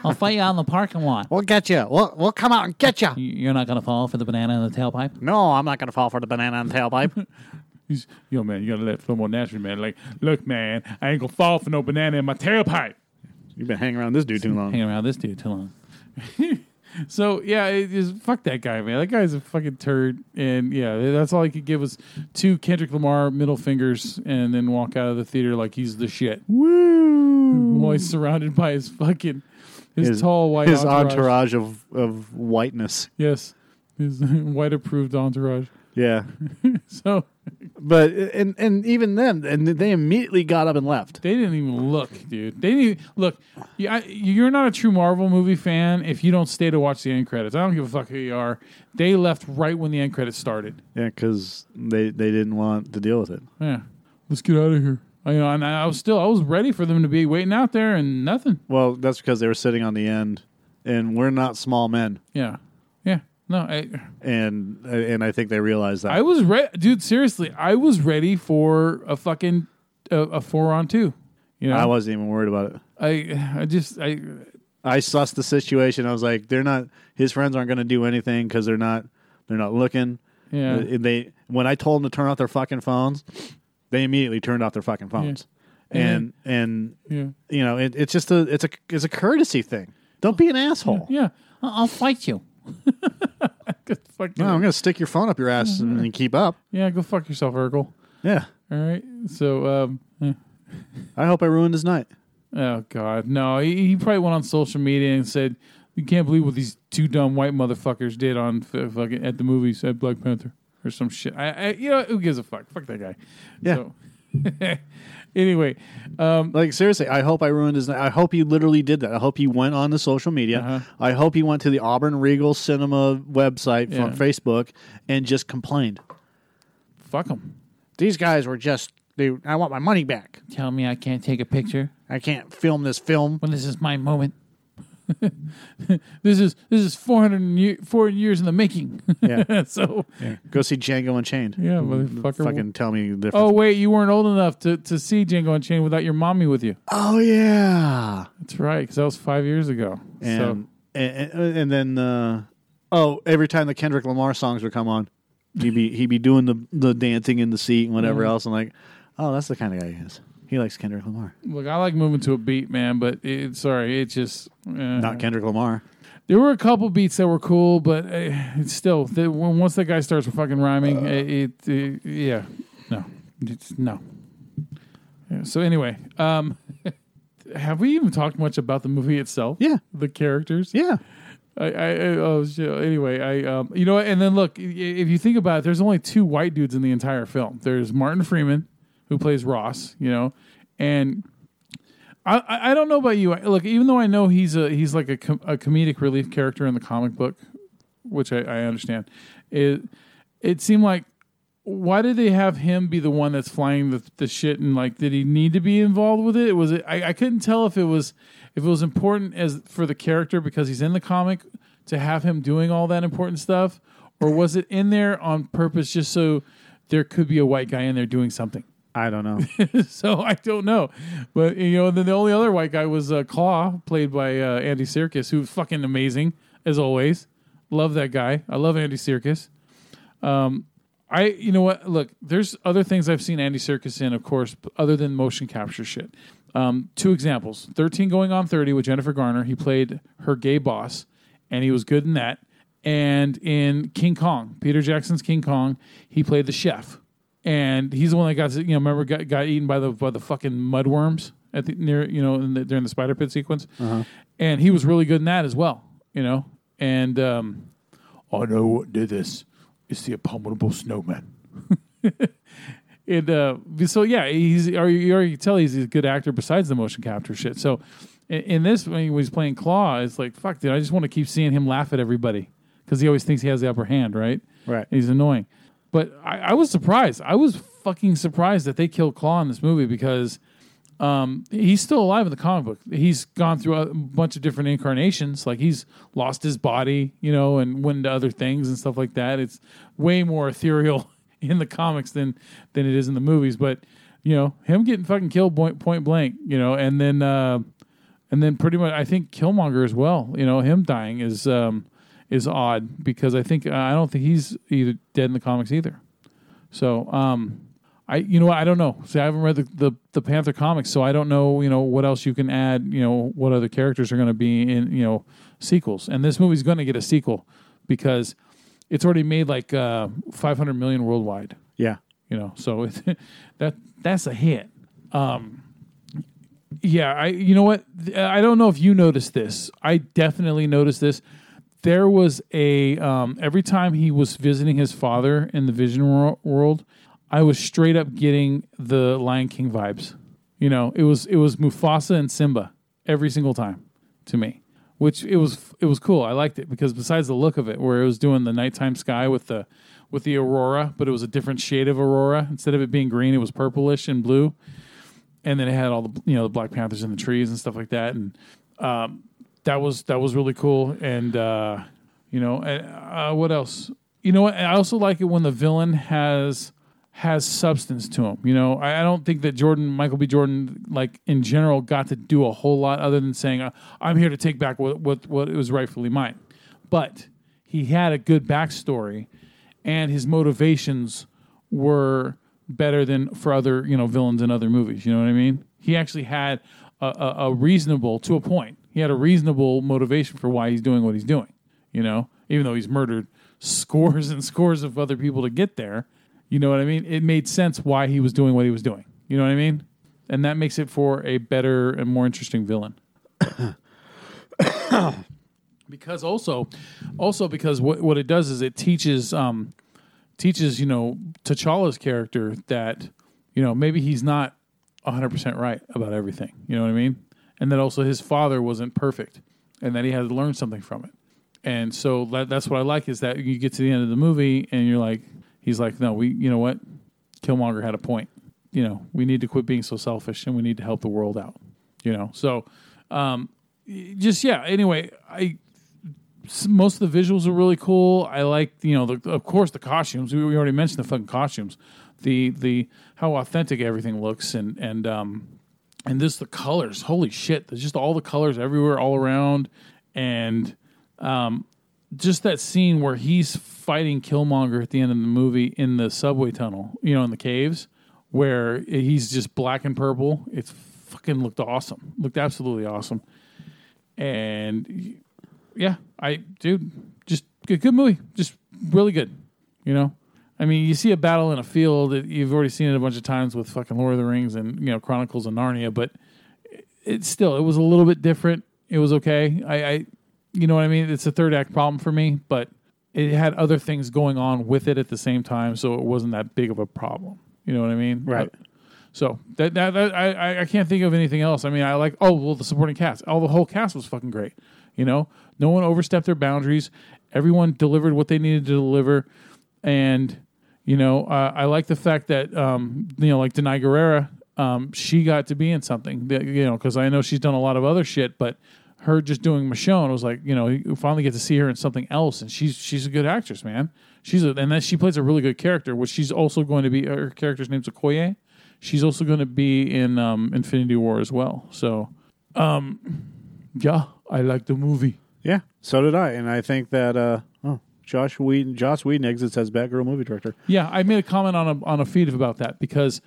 I'll fight you out in the parking lot. We'll get you. We'll we'll come out and get you. You're not gonna fall for the banana in the tailpipe." No, I'm not going to fall for the banana and tailpipe. He's, yo, man, you gotta let it flow more naturally, man. Like, look, man, I ain't gonna fall for no banana in my tailpipe. You've been hanging around this dude too long. Hanging around this dude too long. so yeah, it just fuck that guy, man. That guy's a fucking turd, and yeah, that's all he could give was two Kendrick Lamar middle fingers, and then walk out of the theater like he's the shit. Woo! While he's surrounded by his fucking his, His tall white his entourage. entourage of of whiteness. Yes, his white approved entourage. Yeah, So but and and even then, and they immediately got up and left. They didn't even look, dude. They didn't even, look. You, I, you're not a true Marvel movie fan if you don't stay to watch the end credits. I don't give a fuck who you are. They left right when the end credits started. Yeah, because they they didn't want to deal with it. Yeah, let's get out of here. I, you know, and I was still I was ready for them to be waiting out there and nothing. Well, that's because they were sitting on the end, and we're not small men, yeah. No, I and and I think they realized that. I was ready, dude. Seriously, I was ready for a fucking a, a four on two. You know, I wasn't even worried about it. I I just I I sussed the situation. I was like, they're not. His friends aren't going to do anything because they're not. They're not looking. yeah. Uh, They when I told them to turn off their fucking phones, they immediately turned off their fucking phones. And and yeah. you know, it, it's just a it's a it's a courtesy thing. Don't be an asshole. Yeah, I'll fight you. Fucking- No, I'm going to stick your phone up your ass and, and keep up. yeah, go fuck yourself, Urkel. Yeah. All right. So, um, eh. I hope I ruined his night. oh god, no. He, he probably went on social media and said, "You can't believe what these two dumb white motherfuckers did on f- fucking at the movies at Black Panther or some shit." I, I you know, who gives a fuck? Fuck that guy. Yeah. So, anyway, um, Like seriously, I hope I ruined his. I hope he literally did that. I hope he went on the social media. Uh-huh. I hope he went to the Auburn Regal Cinema website Yeah. from Facebook and just complained. fuck them. These guys were just. They, I want my money back. Tell me I can't take a picture I can't film this film. when this is my moment. this is this is 400 year, 400 years in the making. Yeah. so Go see Django Unchained. yeah, motherfucker. Fucking tell me the difference. Oh wait, you weren't old enough to, to see Django Unchained without your mommy with you. Oh yeah. That's right, because that was five years ago. And so and, and, and then uh, oh, every time the Kendrick Lamar songs would come on, he'd be he'd be doing the the dancing in the seat and whatever Mm-hmm. else. I'm like, oh, that's the kind of guy he is. He likes Kendrick Lamar, look, I like moving to a beat, man, but it, sorry, it just uh, not Kendrick Lamar. There were a couple beats that were cool, but uh, it's still the, when once that guy starts fucking rhyming, it, it, it- yeah, no, it's, no. Yeah, so anyway, um, have we even talked much about the movie itself? Yeah. the characters. Yeah. I, I, I oh shit. Anyway, I um, you know, what? and then look, i- if you think about it, there's only two white dudes in the entire film. There's Martin Freeman, who plays Ross, you know, and I, I don't know about you. Look, even though I know he's a he's like a, com- a comedic relief character in the comic book, which I, I understand, it it seemed like why did they have him be the one that's flying the, the shit and like did he need to be involved with it? Was it I, I couldn't tell if it was if it was important as for the character because he's in the comic to have him doing all that important stuff or was it in there on purpose just so there could be a white guy in there doing something I don't know. so I don't know, but you know, then the only other white guy was uh, Klaue, played by uh, Andy Serkis, who's fucking amazing as always. Love that guy. I love Andy Serkis. Um, I, you know what? Look, there's other things I've seen Andy Serkis in, of course, other than motion capture shit. Um, two examples: Thirteen Going on Thirty with Jennifer Garner. He played her gay boss, and he was good in that. And in King Kong, Peter Jackson's King Kong, he played the chef and he's the one that got you know remember got, got eaten by the by the fucking mudworms at the near you know in the, during the spider pit sequence, and he was really good in that as well. You know, and um, I know what did this. It's the abominable snowman. And uh, so yeah, he's you already tell he's a good actor besides the motion capture shit. So in, in this when he was playing Klaue, it's like fuck, dude. I just want to keep seeing him laugh at everybody because he always thinks he has the upper hand, right? Right. He's annoying. But I, I was surprised. I was fucking surprised that they killed Klaue in this movie because um, he's still alive in the comic book. He's gone through a bunch of different incarnations. Like he's lost his body, you know, and went into other things and stuff like that. It's way more ethereal in the comics than than it is in the movies. But you know, him getting fucking killed point point blank, you know, and then uh, and then pretty much I think Killmonger as well. You know, him dying is um, is odd because I think I don't think he's either dead in the comics either. So um, I you know what I don't know. See, I haven't read the, the the Panther comics, so I don't know you know what else you can add. You know what other characters are going to be in you know sequels, and this movie's going to get a sequel because it's already made like uh, 500 million worldwide. Yeah. You know, so it, that that's a hit. Um, yeah, I you know what I don't know if you noticed this. I definitely noticed this. There was a um, every time he was visiting his father in the Vision wor- world, I was straight up getting the Lion King vibes. You know, it was it was Mufasa and Simba every single time to me, which it was it was cool. I liked it because besides the look of it, where it was doing the nighttime sky with the with the aurora, but it was a different shade of aurora. Instead of it being green, it was purplish and blue, and then it had all the you know the Black Panthers in the trees and stuff like that, and um, that was that was really cool. And uh, you know, uh, what else? You know? I also like it when the villain has has substance to him. You know, I, I don't think that Jordan, Michael B. Jordan, like in general, got to do a whole lot other than saying, uh, "I'm here to take back what what what was rightfully mine." But he had a good backstory, and his motivations were better than for other you know villains in other movies. You know what I mean? He actually had a, a, a reasonable, to a point, he had a reasonable motivation for why he's doing what he's doing. You know, even though he's murdered scores and scores of other people to get there. You know what I mean? It made sense why he was doing what he was doing. You know what I mean? And that makes it for a better and more interesting villain. because also, also because what what it does is it teaches um teaches you know T'Challa's character that you know maybe he's not hundred percent right about everything. You know what I mean? And that also his father wasn't perfect, and that he had to learn something from it. And so that, that's what I like is that you get to the end of the movie and you're like, he's like, no, we, you know what, Killmonger had a point. You know, we need to quit being so selfish and we need to help the world out. You know, so um, just yeah. Anyway, I most of the visuals are really cool. I like you know, the, of course, the costumes. We, we already mentioned the fucking costumes. The the how authentic everything looks and and um and this the colors. Holy shit! There's just all the colors everywhere, all around, and um, just that scene where he's fighting Killmonger at the end of the movie in the subway tunnel, you know, in the caves, where he's just black and purple. It's fucking looked awesome. Looked absolutely awesome. And yeah, I dude, just good, good movie, just really good. You know, I mean, you see a battle in a field. You've already seen it a bunch of times with fucking Lord of the Rings and you know Chronicles of Narnia, but it, it still it was a little bit different. It was okay. I, I you know what I mean? It's a third act problem for me, but it had other things going on with it at the same time, so it wasn't that big of a problem. You know what I mean? Right. So that, that, that I, I- I can't think of anything else. I mean, I like oh well, the supporting cast. All the whole cast was fucking great. You know, no one overstepped their boundaries. Everyone delivered what they needed to deliver, and you know, uh, I like the fact that um, you know, like Danai Gurira, um, she got to be in something. that, You know, because I know she's done a lot of other shit, but her just doing Michonne was like, you know, you finally get to see her in something else, and she's she's a good actress, man. She's a, and then she plays a really good character, which she's also going to be. Her character's name's Okoye. She's also going to be in um, Infinity War as well. So, um, yeah, I like the movie. Yeah, so did I, and I think that uh, Joss Whedon, Joss Whedon exits as Batgirl movie director. Yeah, I made a comment on a on a feed about that because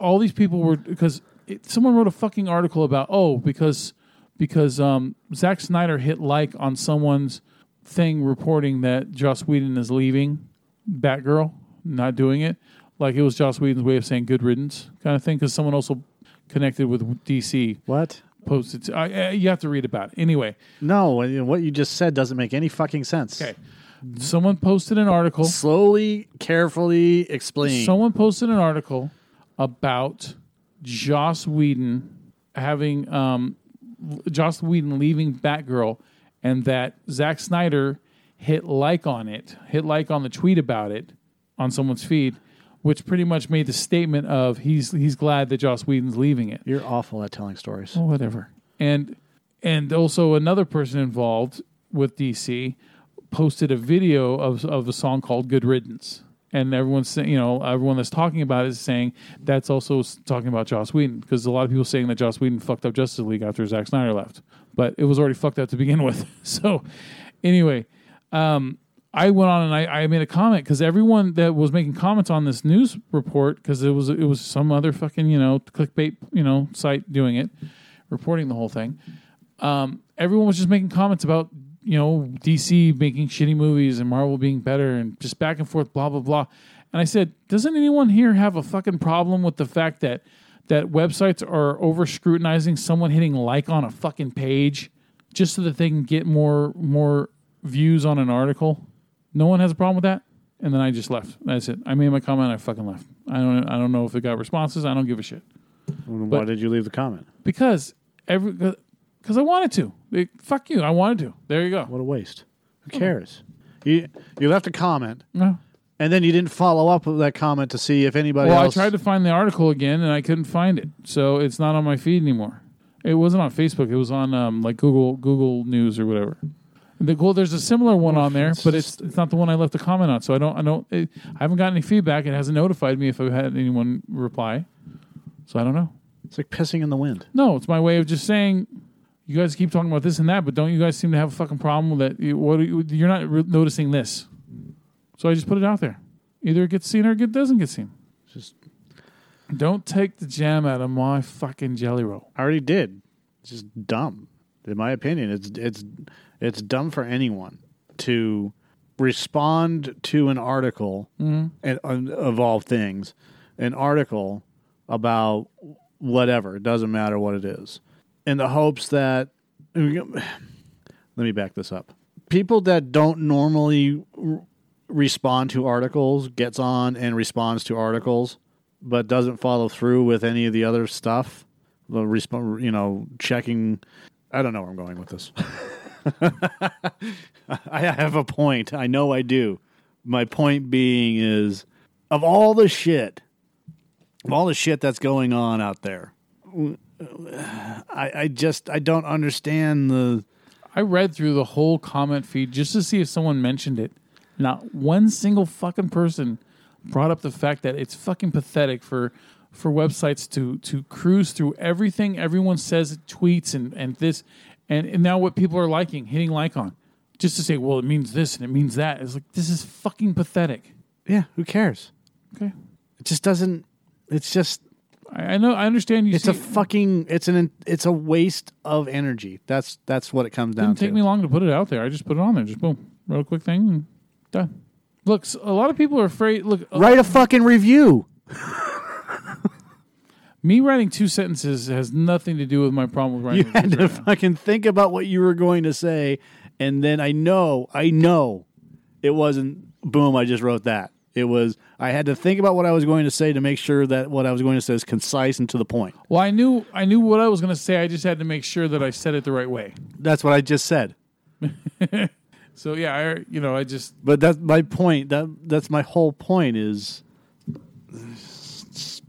all these people were because it, someone wrote a fucking article about oh because because um, Zack Snyder hit like on someone's thing reporting that Joss Whedon is leaving Batgirl, not doing it. Like it was Joss Whedon's way of saying good riddance kind of thing because someone also connected with DC What? posted. I, I, you have to read about it anyway. No, what you just said doesn't make any fucking sense. Okay, someone posted an article. Slowly, carefully explain. Someone posted an article about Joss Whedon having um, Joss Whedon leaving Batgirl, and that Zack Snyder hit like on it, hit like on the tweet about it on someone's feed, which pretty much made the statement of he's he's glad that Joss Whedon's leaving it. You're awful at telling stories. Well, whatever. And and also another person involved with DC posted a video of of a song called "Good Riddance," and everyone's saying, you know, everyone that's talking about it is saying that's also talking about Joss Whedon because a lot of people saying that Joss Whedon fucked up Justice League after Zack Snyder left, but it was already fucked up to begin with. So, anyway, um, I went on and I, I made a comment because everyone that was making comments on this news report because it was it was some other fucking you know clickbait you know site doing it, reporting the whole thing. Um, everyone was just making comments about you know DC making shitty movies and Marvel being better and just back and forth blah blah blah. And I said, doesn't anyone here have a fucking problem with the fact that that websites are over scrutinizing someone hitting like on a fucking page just so that they can get more more views on an article? No one has a problem with that. And then I just left. That's it. I made my comment. I fucking left. I don't. I don't know if it got responses. I don't give a shit Why but- did you leave the comment? because every because I wanted to. Like, fuck you. I wanted to. There you go. What a waste. Who cares? You you left a comment No. and then you didn't follow up with that comment to see if anybody Well, else. I tried to find the article again and I couldn't find it, so it's not on my feed anymore. It wasn't on Facebook. It was on um, like Google Google News or whatever. The, well, there's a similar one on there, but it's it's not the one I left a comment on. So I don't I don't it, I haven't gotten any feedback. It hasn't notified me if I've had anyone reply. So I don't know. It's like pissing in the wind. No, it's my way of just saying. You guys keep talking about this and that, but don't you guys seem to have a fucking problem with that? You, what are you, you're not re- noticing this, so I just put it out there. Either it gets seen or it doesn't get seen. Just Don't take the jam out of my fucking jelly roll. I already did. It's just dumb. In my opinion, it's it's it's dumb for anyone to respond to an article and um, of all things, an article about whatever. It doesn't matter what it is, in the hopes that. Let me back this up. People that don't normally r- respond to articles gets on and responds to articles, but doesn't follow through with any of the other stuff. The resp- you know, checking. I don't know where I'm going with this. I have a point. I know I do. My point being is, of all the shit, of all the shit that's going on out there, I, I just I don't understand the. I read through the whole comment feed just to see if someone mentioned it. Not one single fucking person brought up the fact that it's fucking pathetic for for websites to to cruise through everything everyone says, tweets and and this, and, and now what people are liking, hitting like on, just to say, well, it means this and it means that. It's like this is fucking pathetic. Yeah, who cares? Okay, It just doesn't. It's just. I, I know, I understand you. It's see, a fucking. It's an. It's a waste of energy. That's that's what it comes down didn't take to. me long to put it out there. I just put it on there, just boom, real quick thing, and done. Look, A lot of people are afraid. Look, uh, Write a fucking review. Me writing two sentences has nothing to do with my problem with writing. You had to right now. fucking think about what you were going to say, and then I know, I know, it wasn't. Boom! I just wrote that. It was. I had to think about what I was going to say to make sure that what I was going to say is concise and to the point. Well, I knew I knew what I was going to say. I just had to make sure that I said it the right way. That's what I just said. So yeah, I you know I just But that's my point. That that's my whole point. Is there's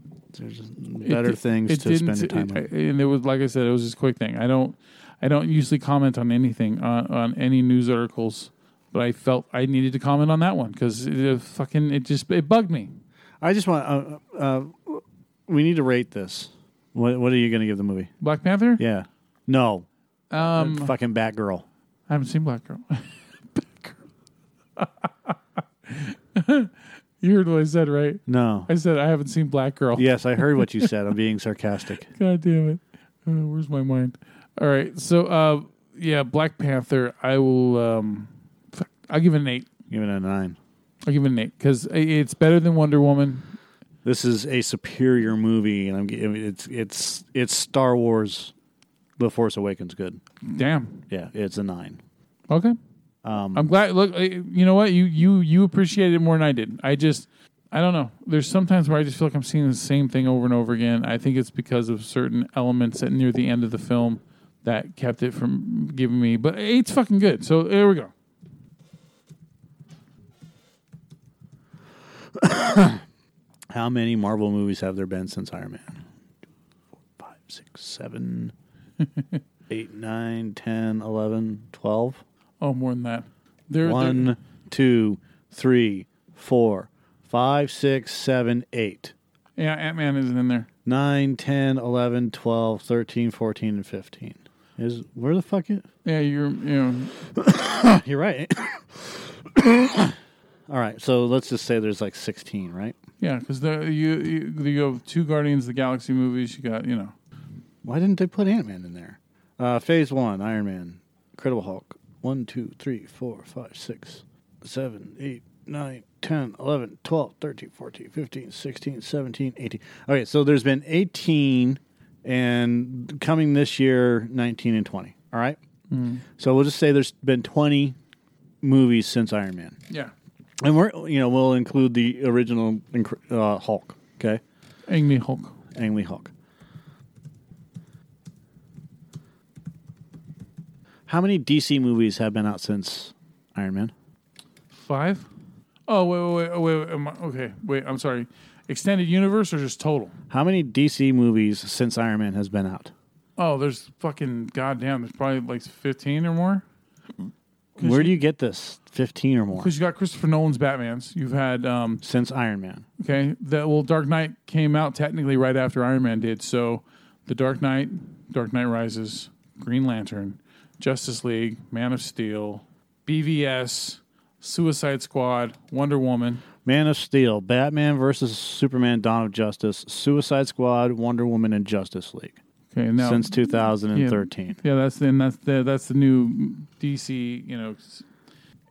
better it- things it to spend your time it- on. and it was like I said, it was just a quick thing. I don't I don't usually comment on anything on, on any news articles, but I felt I needed to comment on that one because it, uh, fucking it just it bugged me. I just want. Uh, uh, we need to rate this. What What are you going to give the movie? Black Panther. Yeah. No. Um, fucking Batgirl. I haven't seen Black Girl. You heard what I said, right? No. I said I haven't seen Black Girl. Yes, I heard what you said. I'm being sarcastic. God damn it. Uh, where's my mind? All right. So, uh, yeah, Black Panther, I will, um, I'll give it an eight. Give it a nine. I'll give it an eight because it's better than Wonder Woman. This is a superior movie, and I'm it's it's it's Star Wars, The Force Awakens. Good, Damn. yeah, it's a nine. Okay. Um, I'm glad. Look, uh, you know what? You you you appreciated it more than I did. I just, I don't know. There's sometimes where I just feel like I'm seeing the same thing over and over again. I think it's because of certain elements that near the end of the film that kept it from giving me. But eight's fucking good. So there we go. How many Marvel movies have there been since Iron Man? Five, six, seven, eight, nine, ten, eleven, twelve. Oh, more than that. There, there- One, two, three, four, five, six, seven, eight, yeah, Ant Man isn't in there. nine, ten, eleven, twelve, thirteen, fourteen, and fifteen. Is where the fuck it? Yeah, you're you know You're right. All right, so let's just say there's like sixteen, right? yeah because you, you you have two Guardians of the Galaxy movies. You got you know Why didn't they put Ant Man in there? Uh, phase one, Iron Man, Incredible Hulk. One, two, three, four, five, six, seven, eight, nine, 10, 11, 12, 13, 14, 15, 16, 17, 18. Okay, so there's been 18 and coming this year, 19 and 20. All right? So we'll just say there's been 20 movies since Iron Man. yeah. And we're, you know, we'll include the original uh, Hulk, okay? Ang Lee Hulk. Ang Lee Hulk. How many DC movies have been out since Iron Man? Five? Oh wait, wait, wait, wait. I, okay, wait. I'm sorry. Extended universe or just total? How many DC movies since Iron Man has been out? Oh, there's fucking goddamn. There's probably like 15 or more. Where do you get this? 15 or more Because you got Christopher Nolan's Batman's. You've had um, since Iron Man. okay. That well, Dark Knight came out technically right after Iron Man did. So, the Dark Knight, Dark Knight Rises, Green Lantern, Justice League, Man of Steel, BVS, Suicide Squad, Wonder Woman. Man of Steel, Batman versus Superman, Dawn of Justice, Suicide Squad, Wonder Woman, and Justice League Okay, now since 2013. Yeah, that's the and that's the that's the new DC. You know,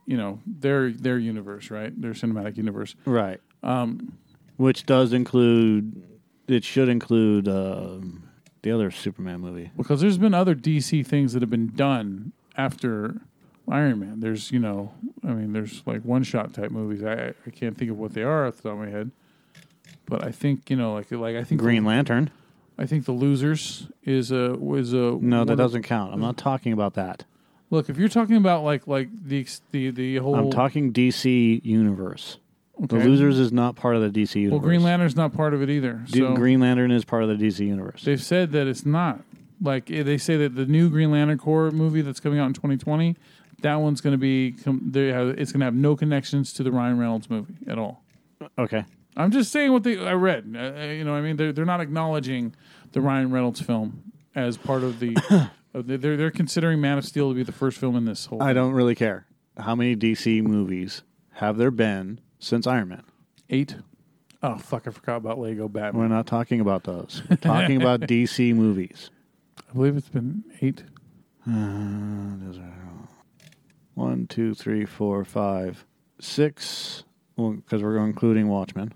you know their their universe, right? Their cinematic universe. Right. Um, Which does include, it should include um the other Superman movie. Because there's been other DC things that have been done after Iron Man. There's you know, I mean, there's like one shot type movies. I I can't think of what they are off the top of my head. But I think you know, like like I think Green Lantern. I think the losers is a was a No, that doesn't count. I'm not talking about that. look. If you're talking about like like the the the whole I'm talking DC Universe. The Losers is not part of the DC Universe. well, Green Lantern's not part of it either. Du- So Green Lantern is part of the DC Universe. They've said that it's not. Like eh, they say that the new Green Lantern Corps movie that's coming out in 2020, that one's going to be com- they have, it's going to have no connections to the Ryan Reynolds movie at all. Okay. I'm just saying what they I read. Uh, uh, you know, what I mean, they're they're not acknowledging the Ryan Reynolds film as part of the. the they're they're considering Man of Steel to be the first film in this whole. I don't really care. How many DC movies have there been since Iron Man? eight. Oh fuck! I forgot about Lego Batman. We're not talking about those. We're talking about DC movies. I believe it's been eight. One, two, three, four, five, six. Well, because we're including Watchmen.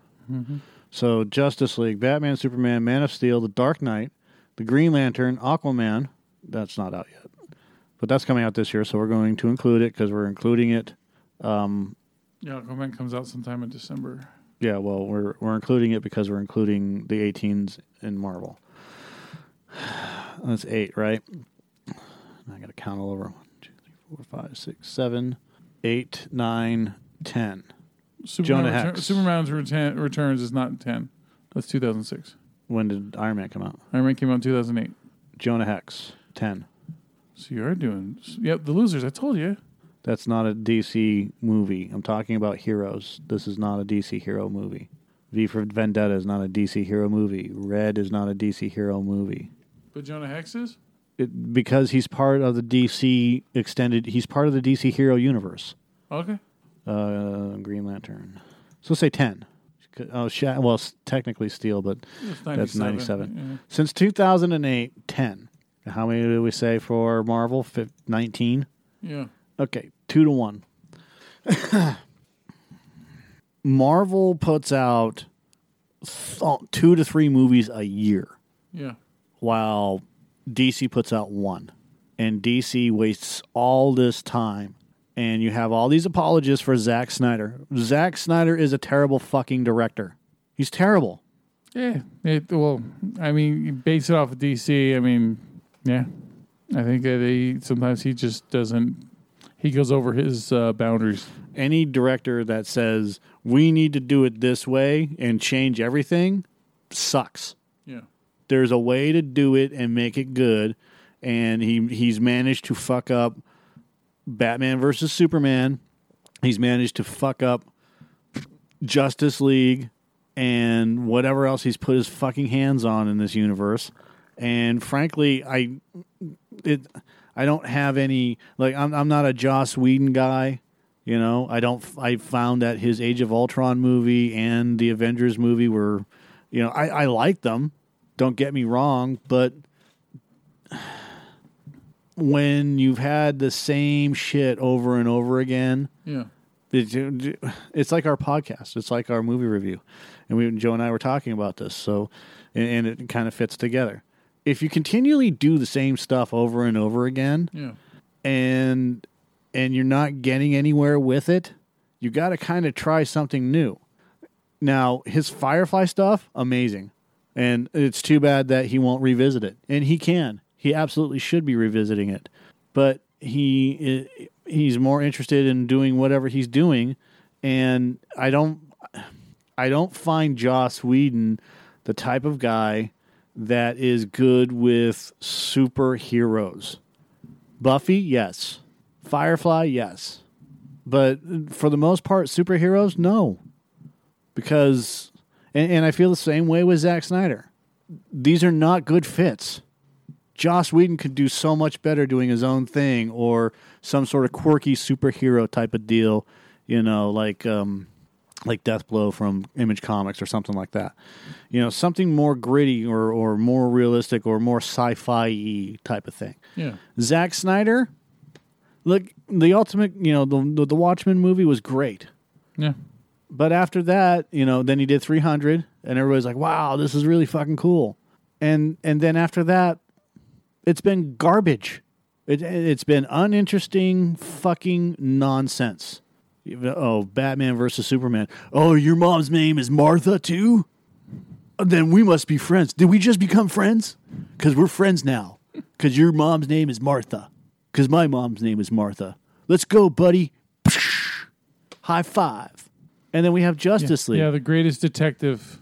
So Justice League, Batman, Superman, Man of Steel, The Dark Knight, The Green Lantern, Aquaman. That's not out yet, but that's coming out this year. So we're going to include it because we're including it. Um, yeah, Aquaman comes out sometime in December. Yeah, well, we're we're including it because we're including the 18s in Marvel. That's eight, right? I got to count all over. One, two, three, four, five, six, seven, eight, nine, ten. Superman Jonah Return- Hex. Superman's return, Returns is not 10. That's 2006. When did Iron Man come out? Iron Man came out in 2008. Jonah Hex, ten. So you are doing. Yep, The Losers. I told you. That's not a DC movie. I'm talking about heroes. This is not a DC hero movie. V for Vendetta is not a DC hero movie. Red is not a DC hero movie. But Jonah Hex is? It, because he's part of the DC extended. He's part of the DC hero universe. Okay. Uh, Green Lantern. So say ten. Oh, Sha- well, s- technically Steel, but It's that's 97. ninety-seven. Since two thousand and eight, ten. How many do we say for Marvel? Fif- Nineteen. Yeah. yeah. Okay, two to one. Marvel puts out th- two to three movies a year, Yeah. while DC puts out one, and DC wastes all this time. And you have all these apologists for Zack Snyder. Zack Snyder is a terrible fucking director. He's terrible. Yeah. It, well, I mean, you base it off of DC. I mean, yeah. I think that he sometimes he just doesn't. He goes over his uh, boundaries. any director that says we need to do it this way and change everything sucks. Yeah. There's a way to do it and make it good, and he he's managed to fuck up Batman versus Superman. He's managed to fuck up Justice League and whatever else he's put his fucking hands on in this universe. And frankly, I it I don't have any like I'm I'm not a Joss Whedon guy. You know, I don't. I found that his Age of Ultron movie and the Avengers movie were, you know, I I like them. Don't get me wrong, but when you've had the same shit over and over again, Yeah. it, it's like our podcast. It's like our movie review, and we Joe and I were talking about this. So, and, and it kind of fits together. If you continually do the same stuff over and over again, Yeah. and and you're not getting anywhere with it, you got to kind of try something new. Now, his Firefly stuff, amazing. And it's too bad that he won't revisit it. And he can. He absolutely should be revisiting it. But he he's more interested in doing whatever he's doing and I don't I don't find Joss Whedon the type of guy that is good with superheroes. Buffy, yes. Firefly, yes. But for the most part, superheroes, no. Because, and, and I feel the same way with Zack Snyder. These are not good fits. Joss Whedon could do so much better doing his own thing or some sort of quirky superhero type of deal, you know, like um, like Deathblow from Image Comics or something like that. You know, something more gritty or, or more realistic or more sci-fi y type of thing. Yeah. Zack Snyder, look, the ultimate, you know, the, the the Watchmen movie was great. Yeah. But after that, you know, then he did 300 and everybody's like, "Wow, this is really fucking cool." And and then after that, it's been garbage. It it's been uninteresting fucking nonsense. Oh, Batman versus Superman. Oh, your mom's name is Martha too? Uh, then we must be friends. Did we just become friends? Cuz we're friends now. Cuz your mom's name is Martha. Cuz my mom's name is Martha. Let's go, buddy. High five. And then we have Justice League. Yeah, the greatest detective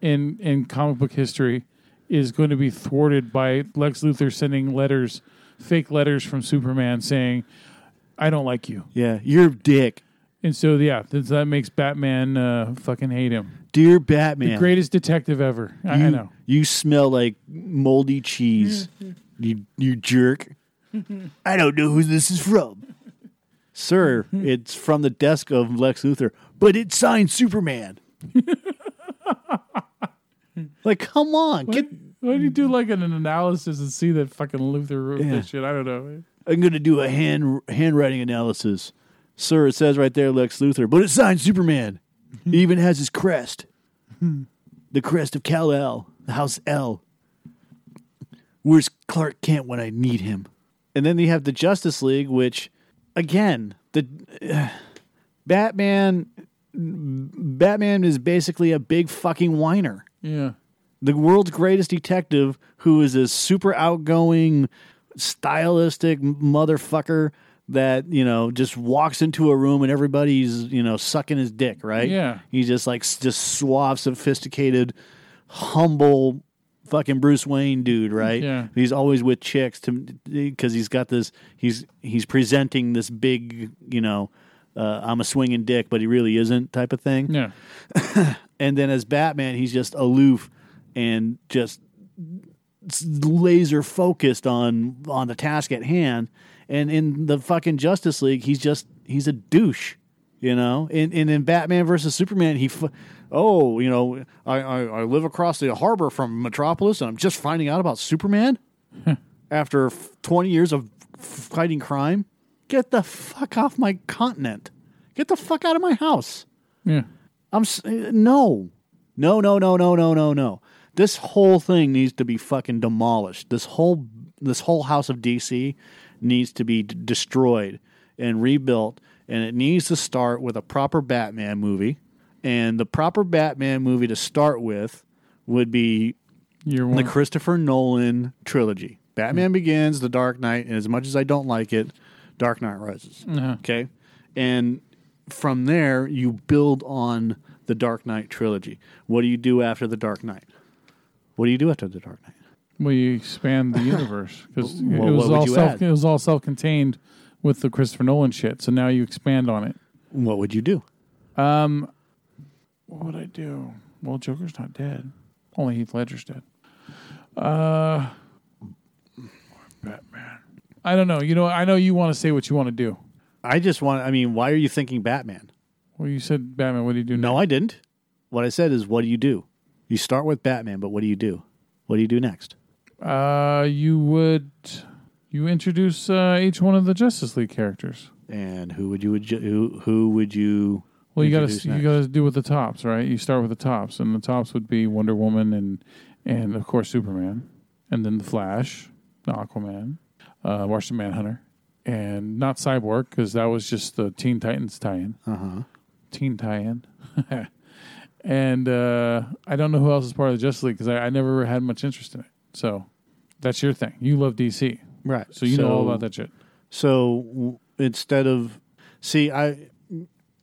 in in comic book history is going to be thwarted by Lex Luthor sending letters, fake letters from Superman saying, "I don't like you." Yeah, you're a dick. And so, yeah, that, that makes Batman uh, fucking hate him. Dear Batman. The greatest detective ever. I, you, I know. You smell like moldy cheese. you you jerk. I don't know who this is from. Sir, it's from the desk of Lex Luthor, but it's signed Superman. like, come on, Why, get why do you do like an analysis and see that fucking Luthor wrote Yeah. that shit? I don't know. I'm going to do a hand handwriting analysis. Sir, it says right there Lex Luthor, but it's signed Superman. He even has his crest. the crest of Kal-El, the House El. Where's Clark Kent when I need him? And then you have the Justice League, which, again, the uh, Batman, Batman is basically a big fucking whiner Yeah. the world's greatest detective who is a super outgoing stylistic motherfucker that you know just walks into a room and everybody's you know sucking his dick right Yeah. he's just like just suave sophisticated humble fucking bruce wayne dude right Yeah. he's always with chicks to because he's got this he's he's presenting this big you know uh, i'm a swinging dick but he really isn't type of thing Yeah. and then as Batman, he's just aloof and just laser focused on on the task at hand. And in the fucking Justice League, he's just he's a douche, you know. And, and in Batman versus Superman, he, f- oh, you know, I, I I live across the harbor from Metropolis, and I'm just finding out about Superman after f- 20 years of f- fighting crime. Get the fuck off my continent. Get the fuck out of my house. Yeah. I'm uh, no, No, no, no, no, no, no, no. This whole thing needs to be fucking demolished. This whole this whole house of DC needs to be d- destroyed and rebuilt and it needs to start with a proper Batman movie. And the proper Batman movie to start with would be the. Christopher Nolan trilogy. Batman Begins, The Dark Knight, and as much as I don't like it, Dark Knight Rises. Uh-huh. Okay? And from there, you build on the Dark Knight trilogy. What do you do after the Dark Knight? What do you do after the Dark Knight? Well, you expand the universe because Well, it was all self. add? It was all self-contained with the Christopher Nolan shit. So now you expand on it. What would you do? Um, what would I do? Well, Joker's not dead. Only Heath Ledger's dead. Uh, Batman. I don't know. You know, I know you want to say what you want to do. I just want, I mean, why are you thinking Batman? Well, you said Batman. What do you do? No, I didn't. What I said is, what do you do? You start with Batman, but what do you do? What do you do next? Uh, you would you introduce uh, each one of the Justice League characters. And who would you who who would you? Well, you got to you got to do with the tops, right? You start with the tops, and the tops would be Wonder Woman and and of course Superman, and then the Flash, Aquaman, uh, Martian Manhunter, and not Cyborg because that was just the Teen Titans tie-in. Uh huh. Teen tie-in. and uh, I don't know who else is part of the Justice League because I, I never had much interest in it. So that's your thing. You love DC, Right. so you know all about that shit. So w- instead of see, I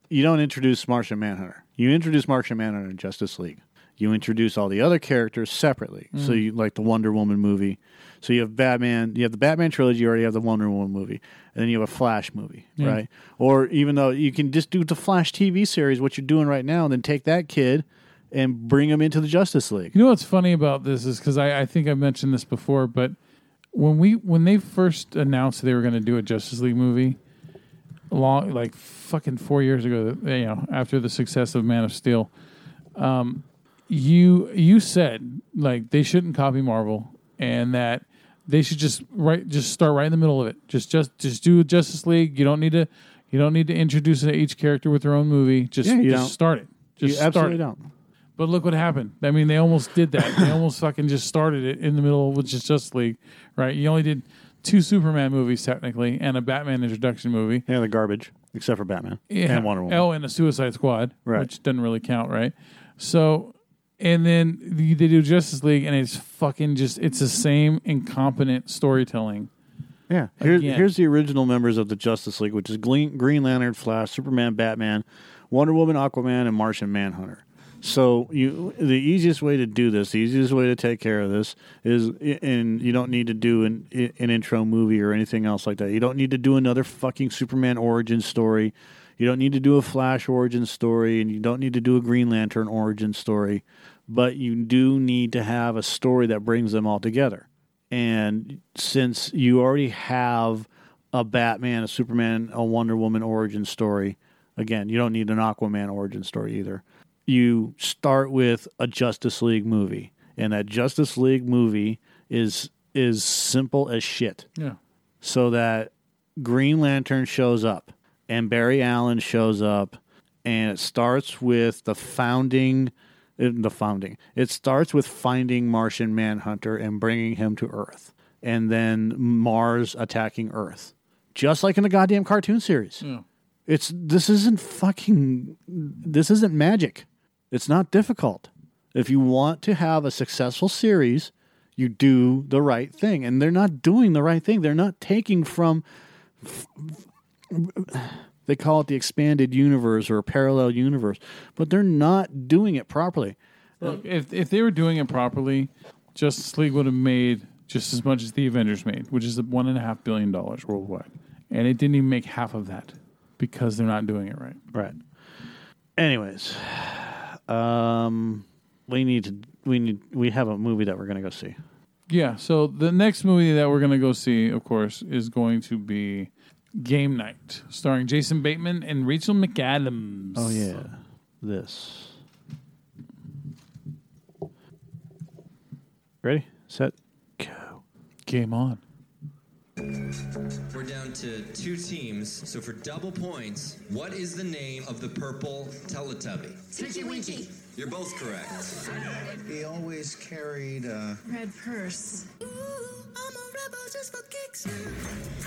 you don't introduce Martian Manhunter. You introduce Martian Manhunter in Justice League. You introduce all the other characters separately. So Mm. you like the Wonder Woman movie. So you have Batman. You have the Batman trilogy. You already have the Wonder Woman movie, and then you have a Flash movie, Yeah. right? Or even though you can just do the Flash TV series, what you're doing right now, and then take that kid and bring him into the Justice League. You know what's funny about this is because I, I think I mentioned this before, but when we when they first announced they were going to do a Justice League movie, long like fucking four years ago, you know, after the success of Man of Steel, um, you you said like they shouldn't copy Marvel and that they should just right just start right in the middle of it. Just just just do Justice League. You don't need to you don't need to introduce each character with their own movie. Just, Yeah, you just don't. start it. Just you start absolutely it. don't. But look what happened. I mean, they almost did that. they almost fucking just started it in the middle with just Justice League, right? You only did two Superman movies technically and a Batman introduction movie. Yeah, the garbage, except for Batman Yeah. and Wonder Woman. Oh, and a Suicide Squad, Right. which doesn't really count, right? So, and then they do Justice League, and it's fucking just it's the same incompetent storytelling. Yeah, here's, Again. here's the original members of the Justice League, which is Green, Green Lantern, Flash, Superman, Batman, Wonder Woman, Aquaman, and Martian Manhunter. So you, the easiest way to do this, the easiest way to take care of this is, and you don't need to do an, an intro movie or anything else like that. You don't need to do another fucking Superman origin story. You don't need to do a Flash origin story, and you don't need to do a Green Lantern origin story. But you do need to have a story that brings them all together. And since you already have a Batman, a Superman, a Wonder Woman origin story, again, you don't need an Aquaman origin story either. You start with a Justice League movie, and that Justice League movie is is simple as shit. Yeah. So that Green Lantern shows up and Barry Allen shows up, and it starts with the founding. The founding. It starts with finding Martian Manhunter and bringing him to Earth, and then Mars attacking Earth, just like in the goddamn cartoon series. Yeah. It's this isn't fucking this isn't magic. It's not difficult. If you want to have a successful series, you do the right thing. And they're not doing the right thing. They're not taking from they call it the expanded universe or a parallel universe, but they're not doing it properly. Look, if if they were doing it properly, Justice League would have made just as much as the Avengers made, which is one and a half billion dollars worldwide, and it didn't even make half of that because they're not doing it right. Right. Anyways, um we need to we need we have a movie that we're going to go see. Yeah. So the next movie that we're gonna go see, of course, is going to be Game Night, starring Jason Bateman and Rachel McAdams. Oh yeah. This. Ready? Set. Go. Game on. We're down to two teams, so for double points, what is the name of the purple Teletubby? Tinky Winky. You're both correct. He always carried a Red purse.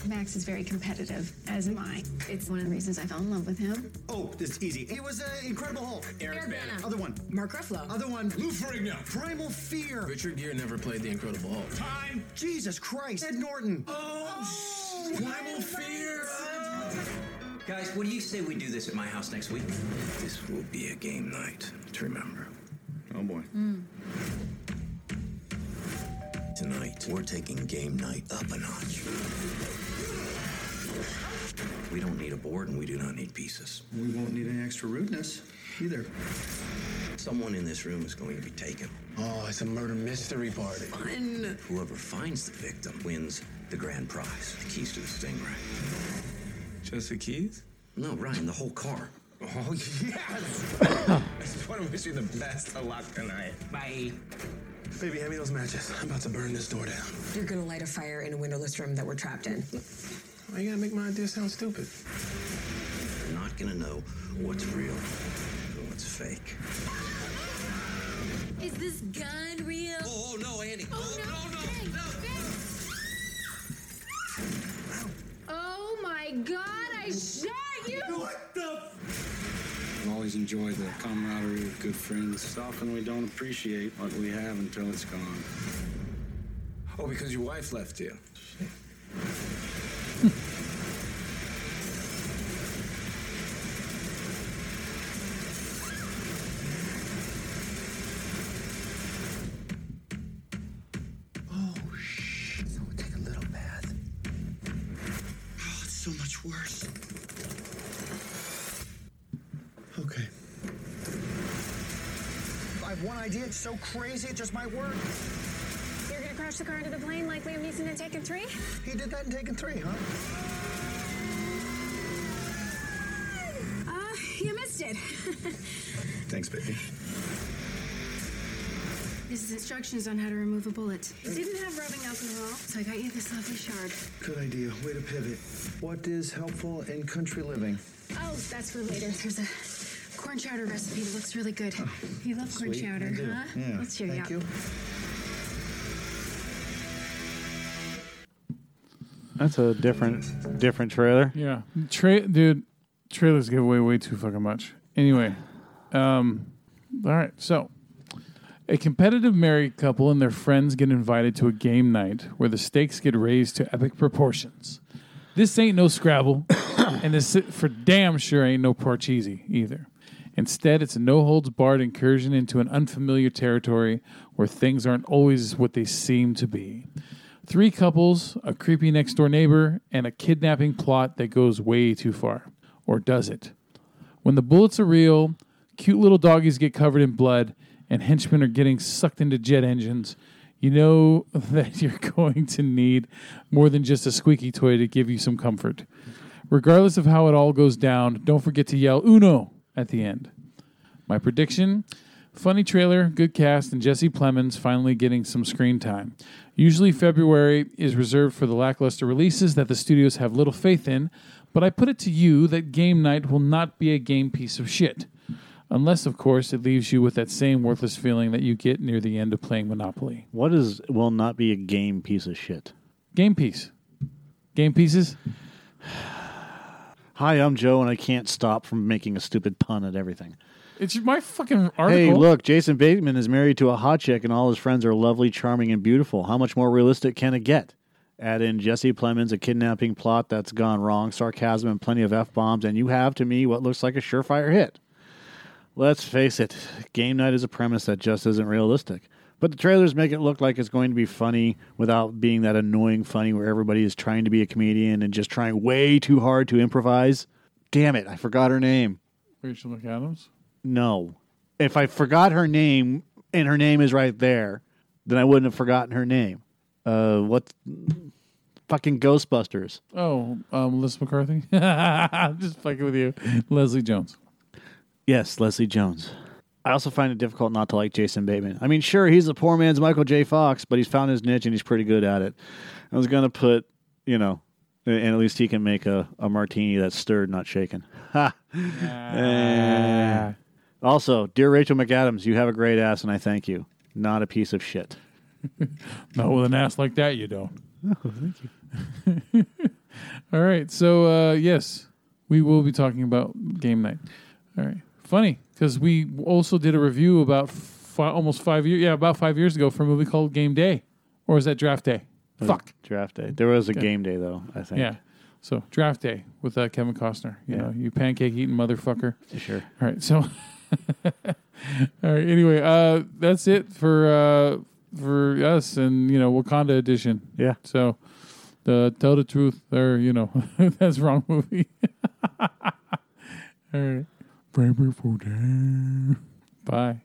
Max is very competitive, as am I. It's one of the reasons I fell in love with him. Oh, it's easy. He was uh, Incredible Hulk. Eric Bana. Other one. Mark Ruffalo. Other one. Lou Ferrigno. Primal Fear. Richard Gere never played the Incredible Hulk. Time. Jesus Christ. Ed Norton. Oh, Primal Fear. Guys, what do you say we do this at my house next week? This will be a game night to remember. Oh boy. Hmm. Tonight, we're taking game night up a notch. We don't need a board and we do not need pieces. We won't need any extra rudeness either. Someone in this room is going to be taken. Oh, it's a murder mystery party. Fun. Whoever finds the victim wins the grand prize, the keys to the Stingray. Just the keys? No, Ryan, the whole car. Oh, yes! I just want to wish you the best of luck tonight. Bye. Baby, hand me those matches. I'm about to burn this door down. You're gonna light a fire in a windowless room that we're trapped in. Why you gotta make my idea sound stupid? You're not gonna know what's real and what's fake. Is this gun real? Oh, no, Annie. Oh, oh, no, my god, I shot you! What the? I've always enjoyed the camaraderie of good friends. It's often we don't appreciate what we have until it's gone. Oh, because your wife left you. so crazy. It just might work. You're gonna crash the car into the plane like Liam Neeson in Taken 3? He did that in Taken 3, huh? Uh, you missed it. Thanks, baby. this is instructions on how to remove a bullet. It didn't have rubbing alcohol, so I got you this lovely shard. Good idea. Way to pivot. What is helpful in country living? Oh, that's for later. There's a corn chowder recipe that looks really good. you love corn Sweet, chowder, I do. huh? Yeah. Let's cheer Thank you you. That's a different different trailer. Yeah, Tra- dude, trailers give away way too fucking much. Anyway, um, all right. So, a competitive married couple and their friends get invited to a game night where the stakes get raised to epic proportions. This ain't no Scrabble, and this for damn sure ain't no Parcheesi either. Instead, it's a no holds barred incursion into an unfamiliar territory where things aren't always what they seem to be. Three couples, a creepy next door neighbor, and a kidnapping plot that goes way too far. Or does it? When the bullets are real, cute little doggies get covered in blood, and henchmen are getting sucked into jet engines, you know that you're going to need more than just a squeaky toy to give you some comfort. Regardless of how it all goes down, don't forget to yell Uno at the end. My prediction funny trailer, good cast, and Jesse Plemons finally getting some screen time. Usually, February is reserved for the lackluster releases that the studios have little faith in, but I put it to you that Game Night will not be a game piece of shit. Unless, of course, it leaves you with that same worthless feeling that you get near the end of playing Monopoly. What is will not be a game piece of shit? Game piece. Game pieces? Hi, I'm Joe, and I can't stop from making a stupid pun at everything. It's my fucking article. Hey, look, Jason Bateman is married to a hot chick, and all his friends are lovely, charming, and beautiful. How much more realistic can it get? Add in Jesse Plemons, a kidnapping plot that's gone wrong, sarcasm, and plenty of f bombs, and you have to me what looks like a surefire hit. Let's face it, game night is a premise that just isn't realistic. But the trailers make it look like it's going to be funny without being that annoying funny where everybody is trying to be a comedian and just trying way too hard to improvise. Damn it, I forgot her name. Rachel McAdams? No. If I forgot her name and her name is right there, then I wouldn't have forgotten her name. Uh, what? Fucking Ghostbusters. Oh, um, Melissa McCarthy? Just fucking with you. Leslie Jones. Yes, Leslie Jones. I also find it difficult not to like Jason Bateman. I mean, sure, he's a poor man's Michael J. Fox, but he's found his niche and he's pretty good at it. I was going to put, you know, and at least he can make a, a martini that's stirred, not shaken. Ha! Eh. Also, dear Rachel McAdams, you have a great ass, and I thank you. Not a piece of shit. Not with an ass like that, you don't. Oh, thank you. All right. So, uh, yes, we will be talking about game night. All right. Funny because we also did a review about fi- almost five years, yeah, about five years ago for a movie called Game Day. Or was that Draft Day? Fuck. Draft day. There was a game day though. I think. Yeah. So, Draft Day with uh, Kevin Costner. You Yeah. know, you pancake eating motherfucker. For sure. All right. So, all right. Anyway, uh, that's it for uh, for us and you know Wakanda edition. Yeah. So, the tell the truth, or you know, that's wrong movie. all right. Bye.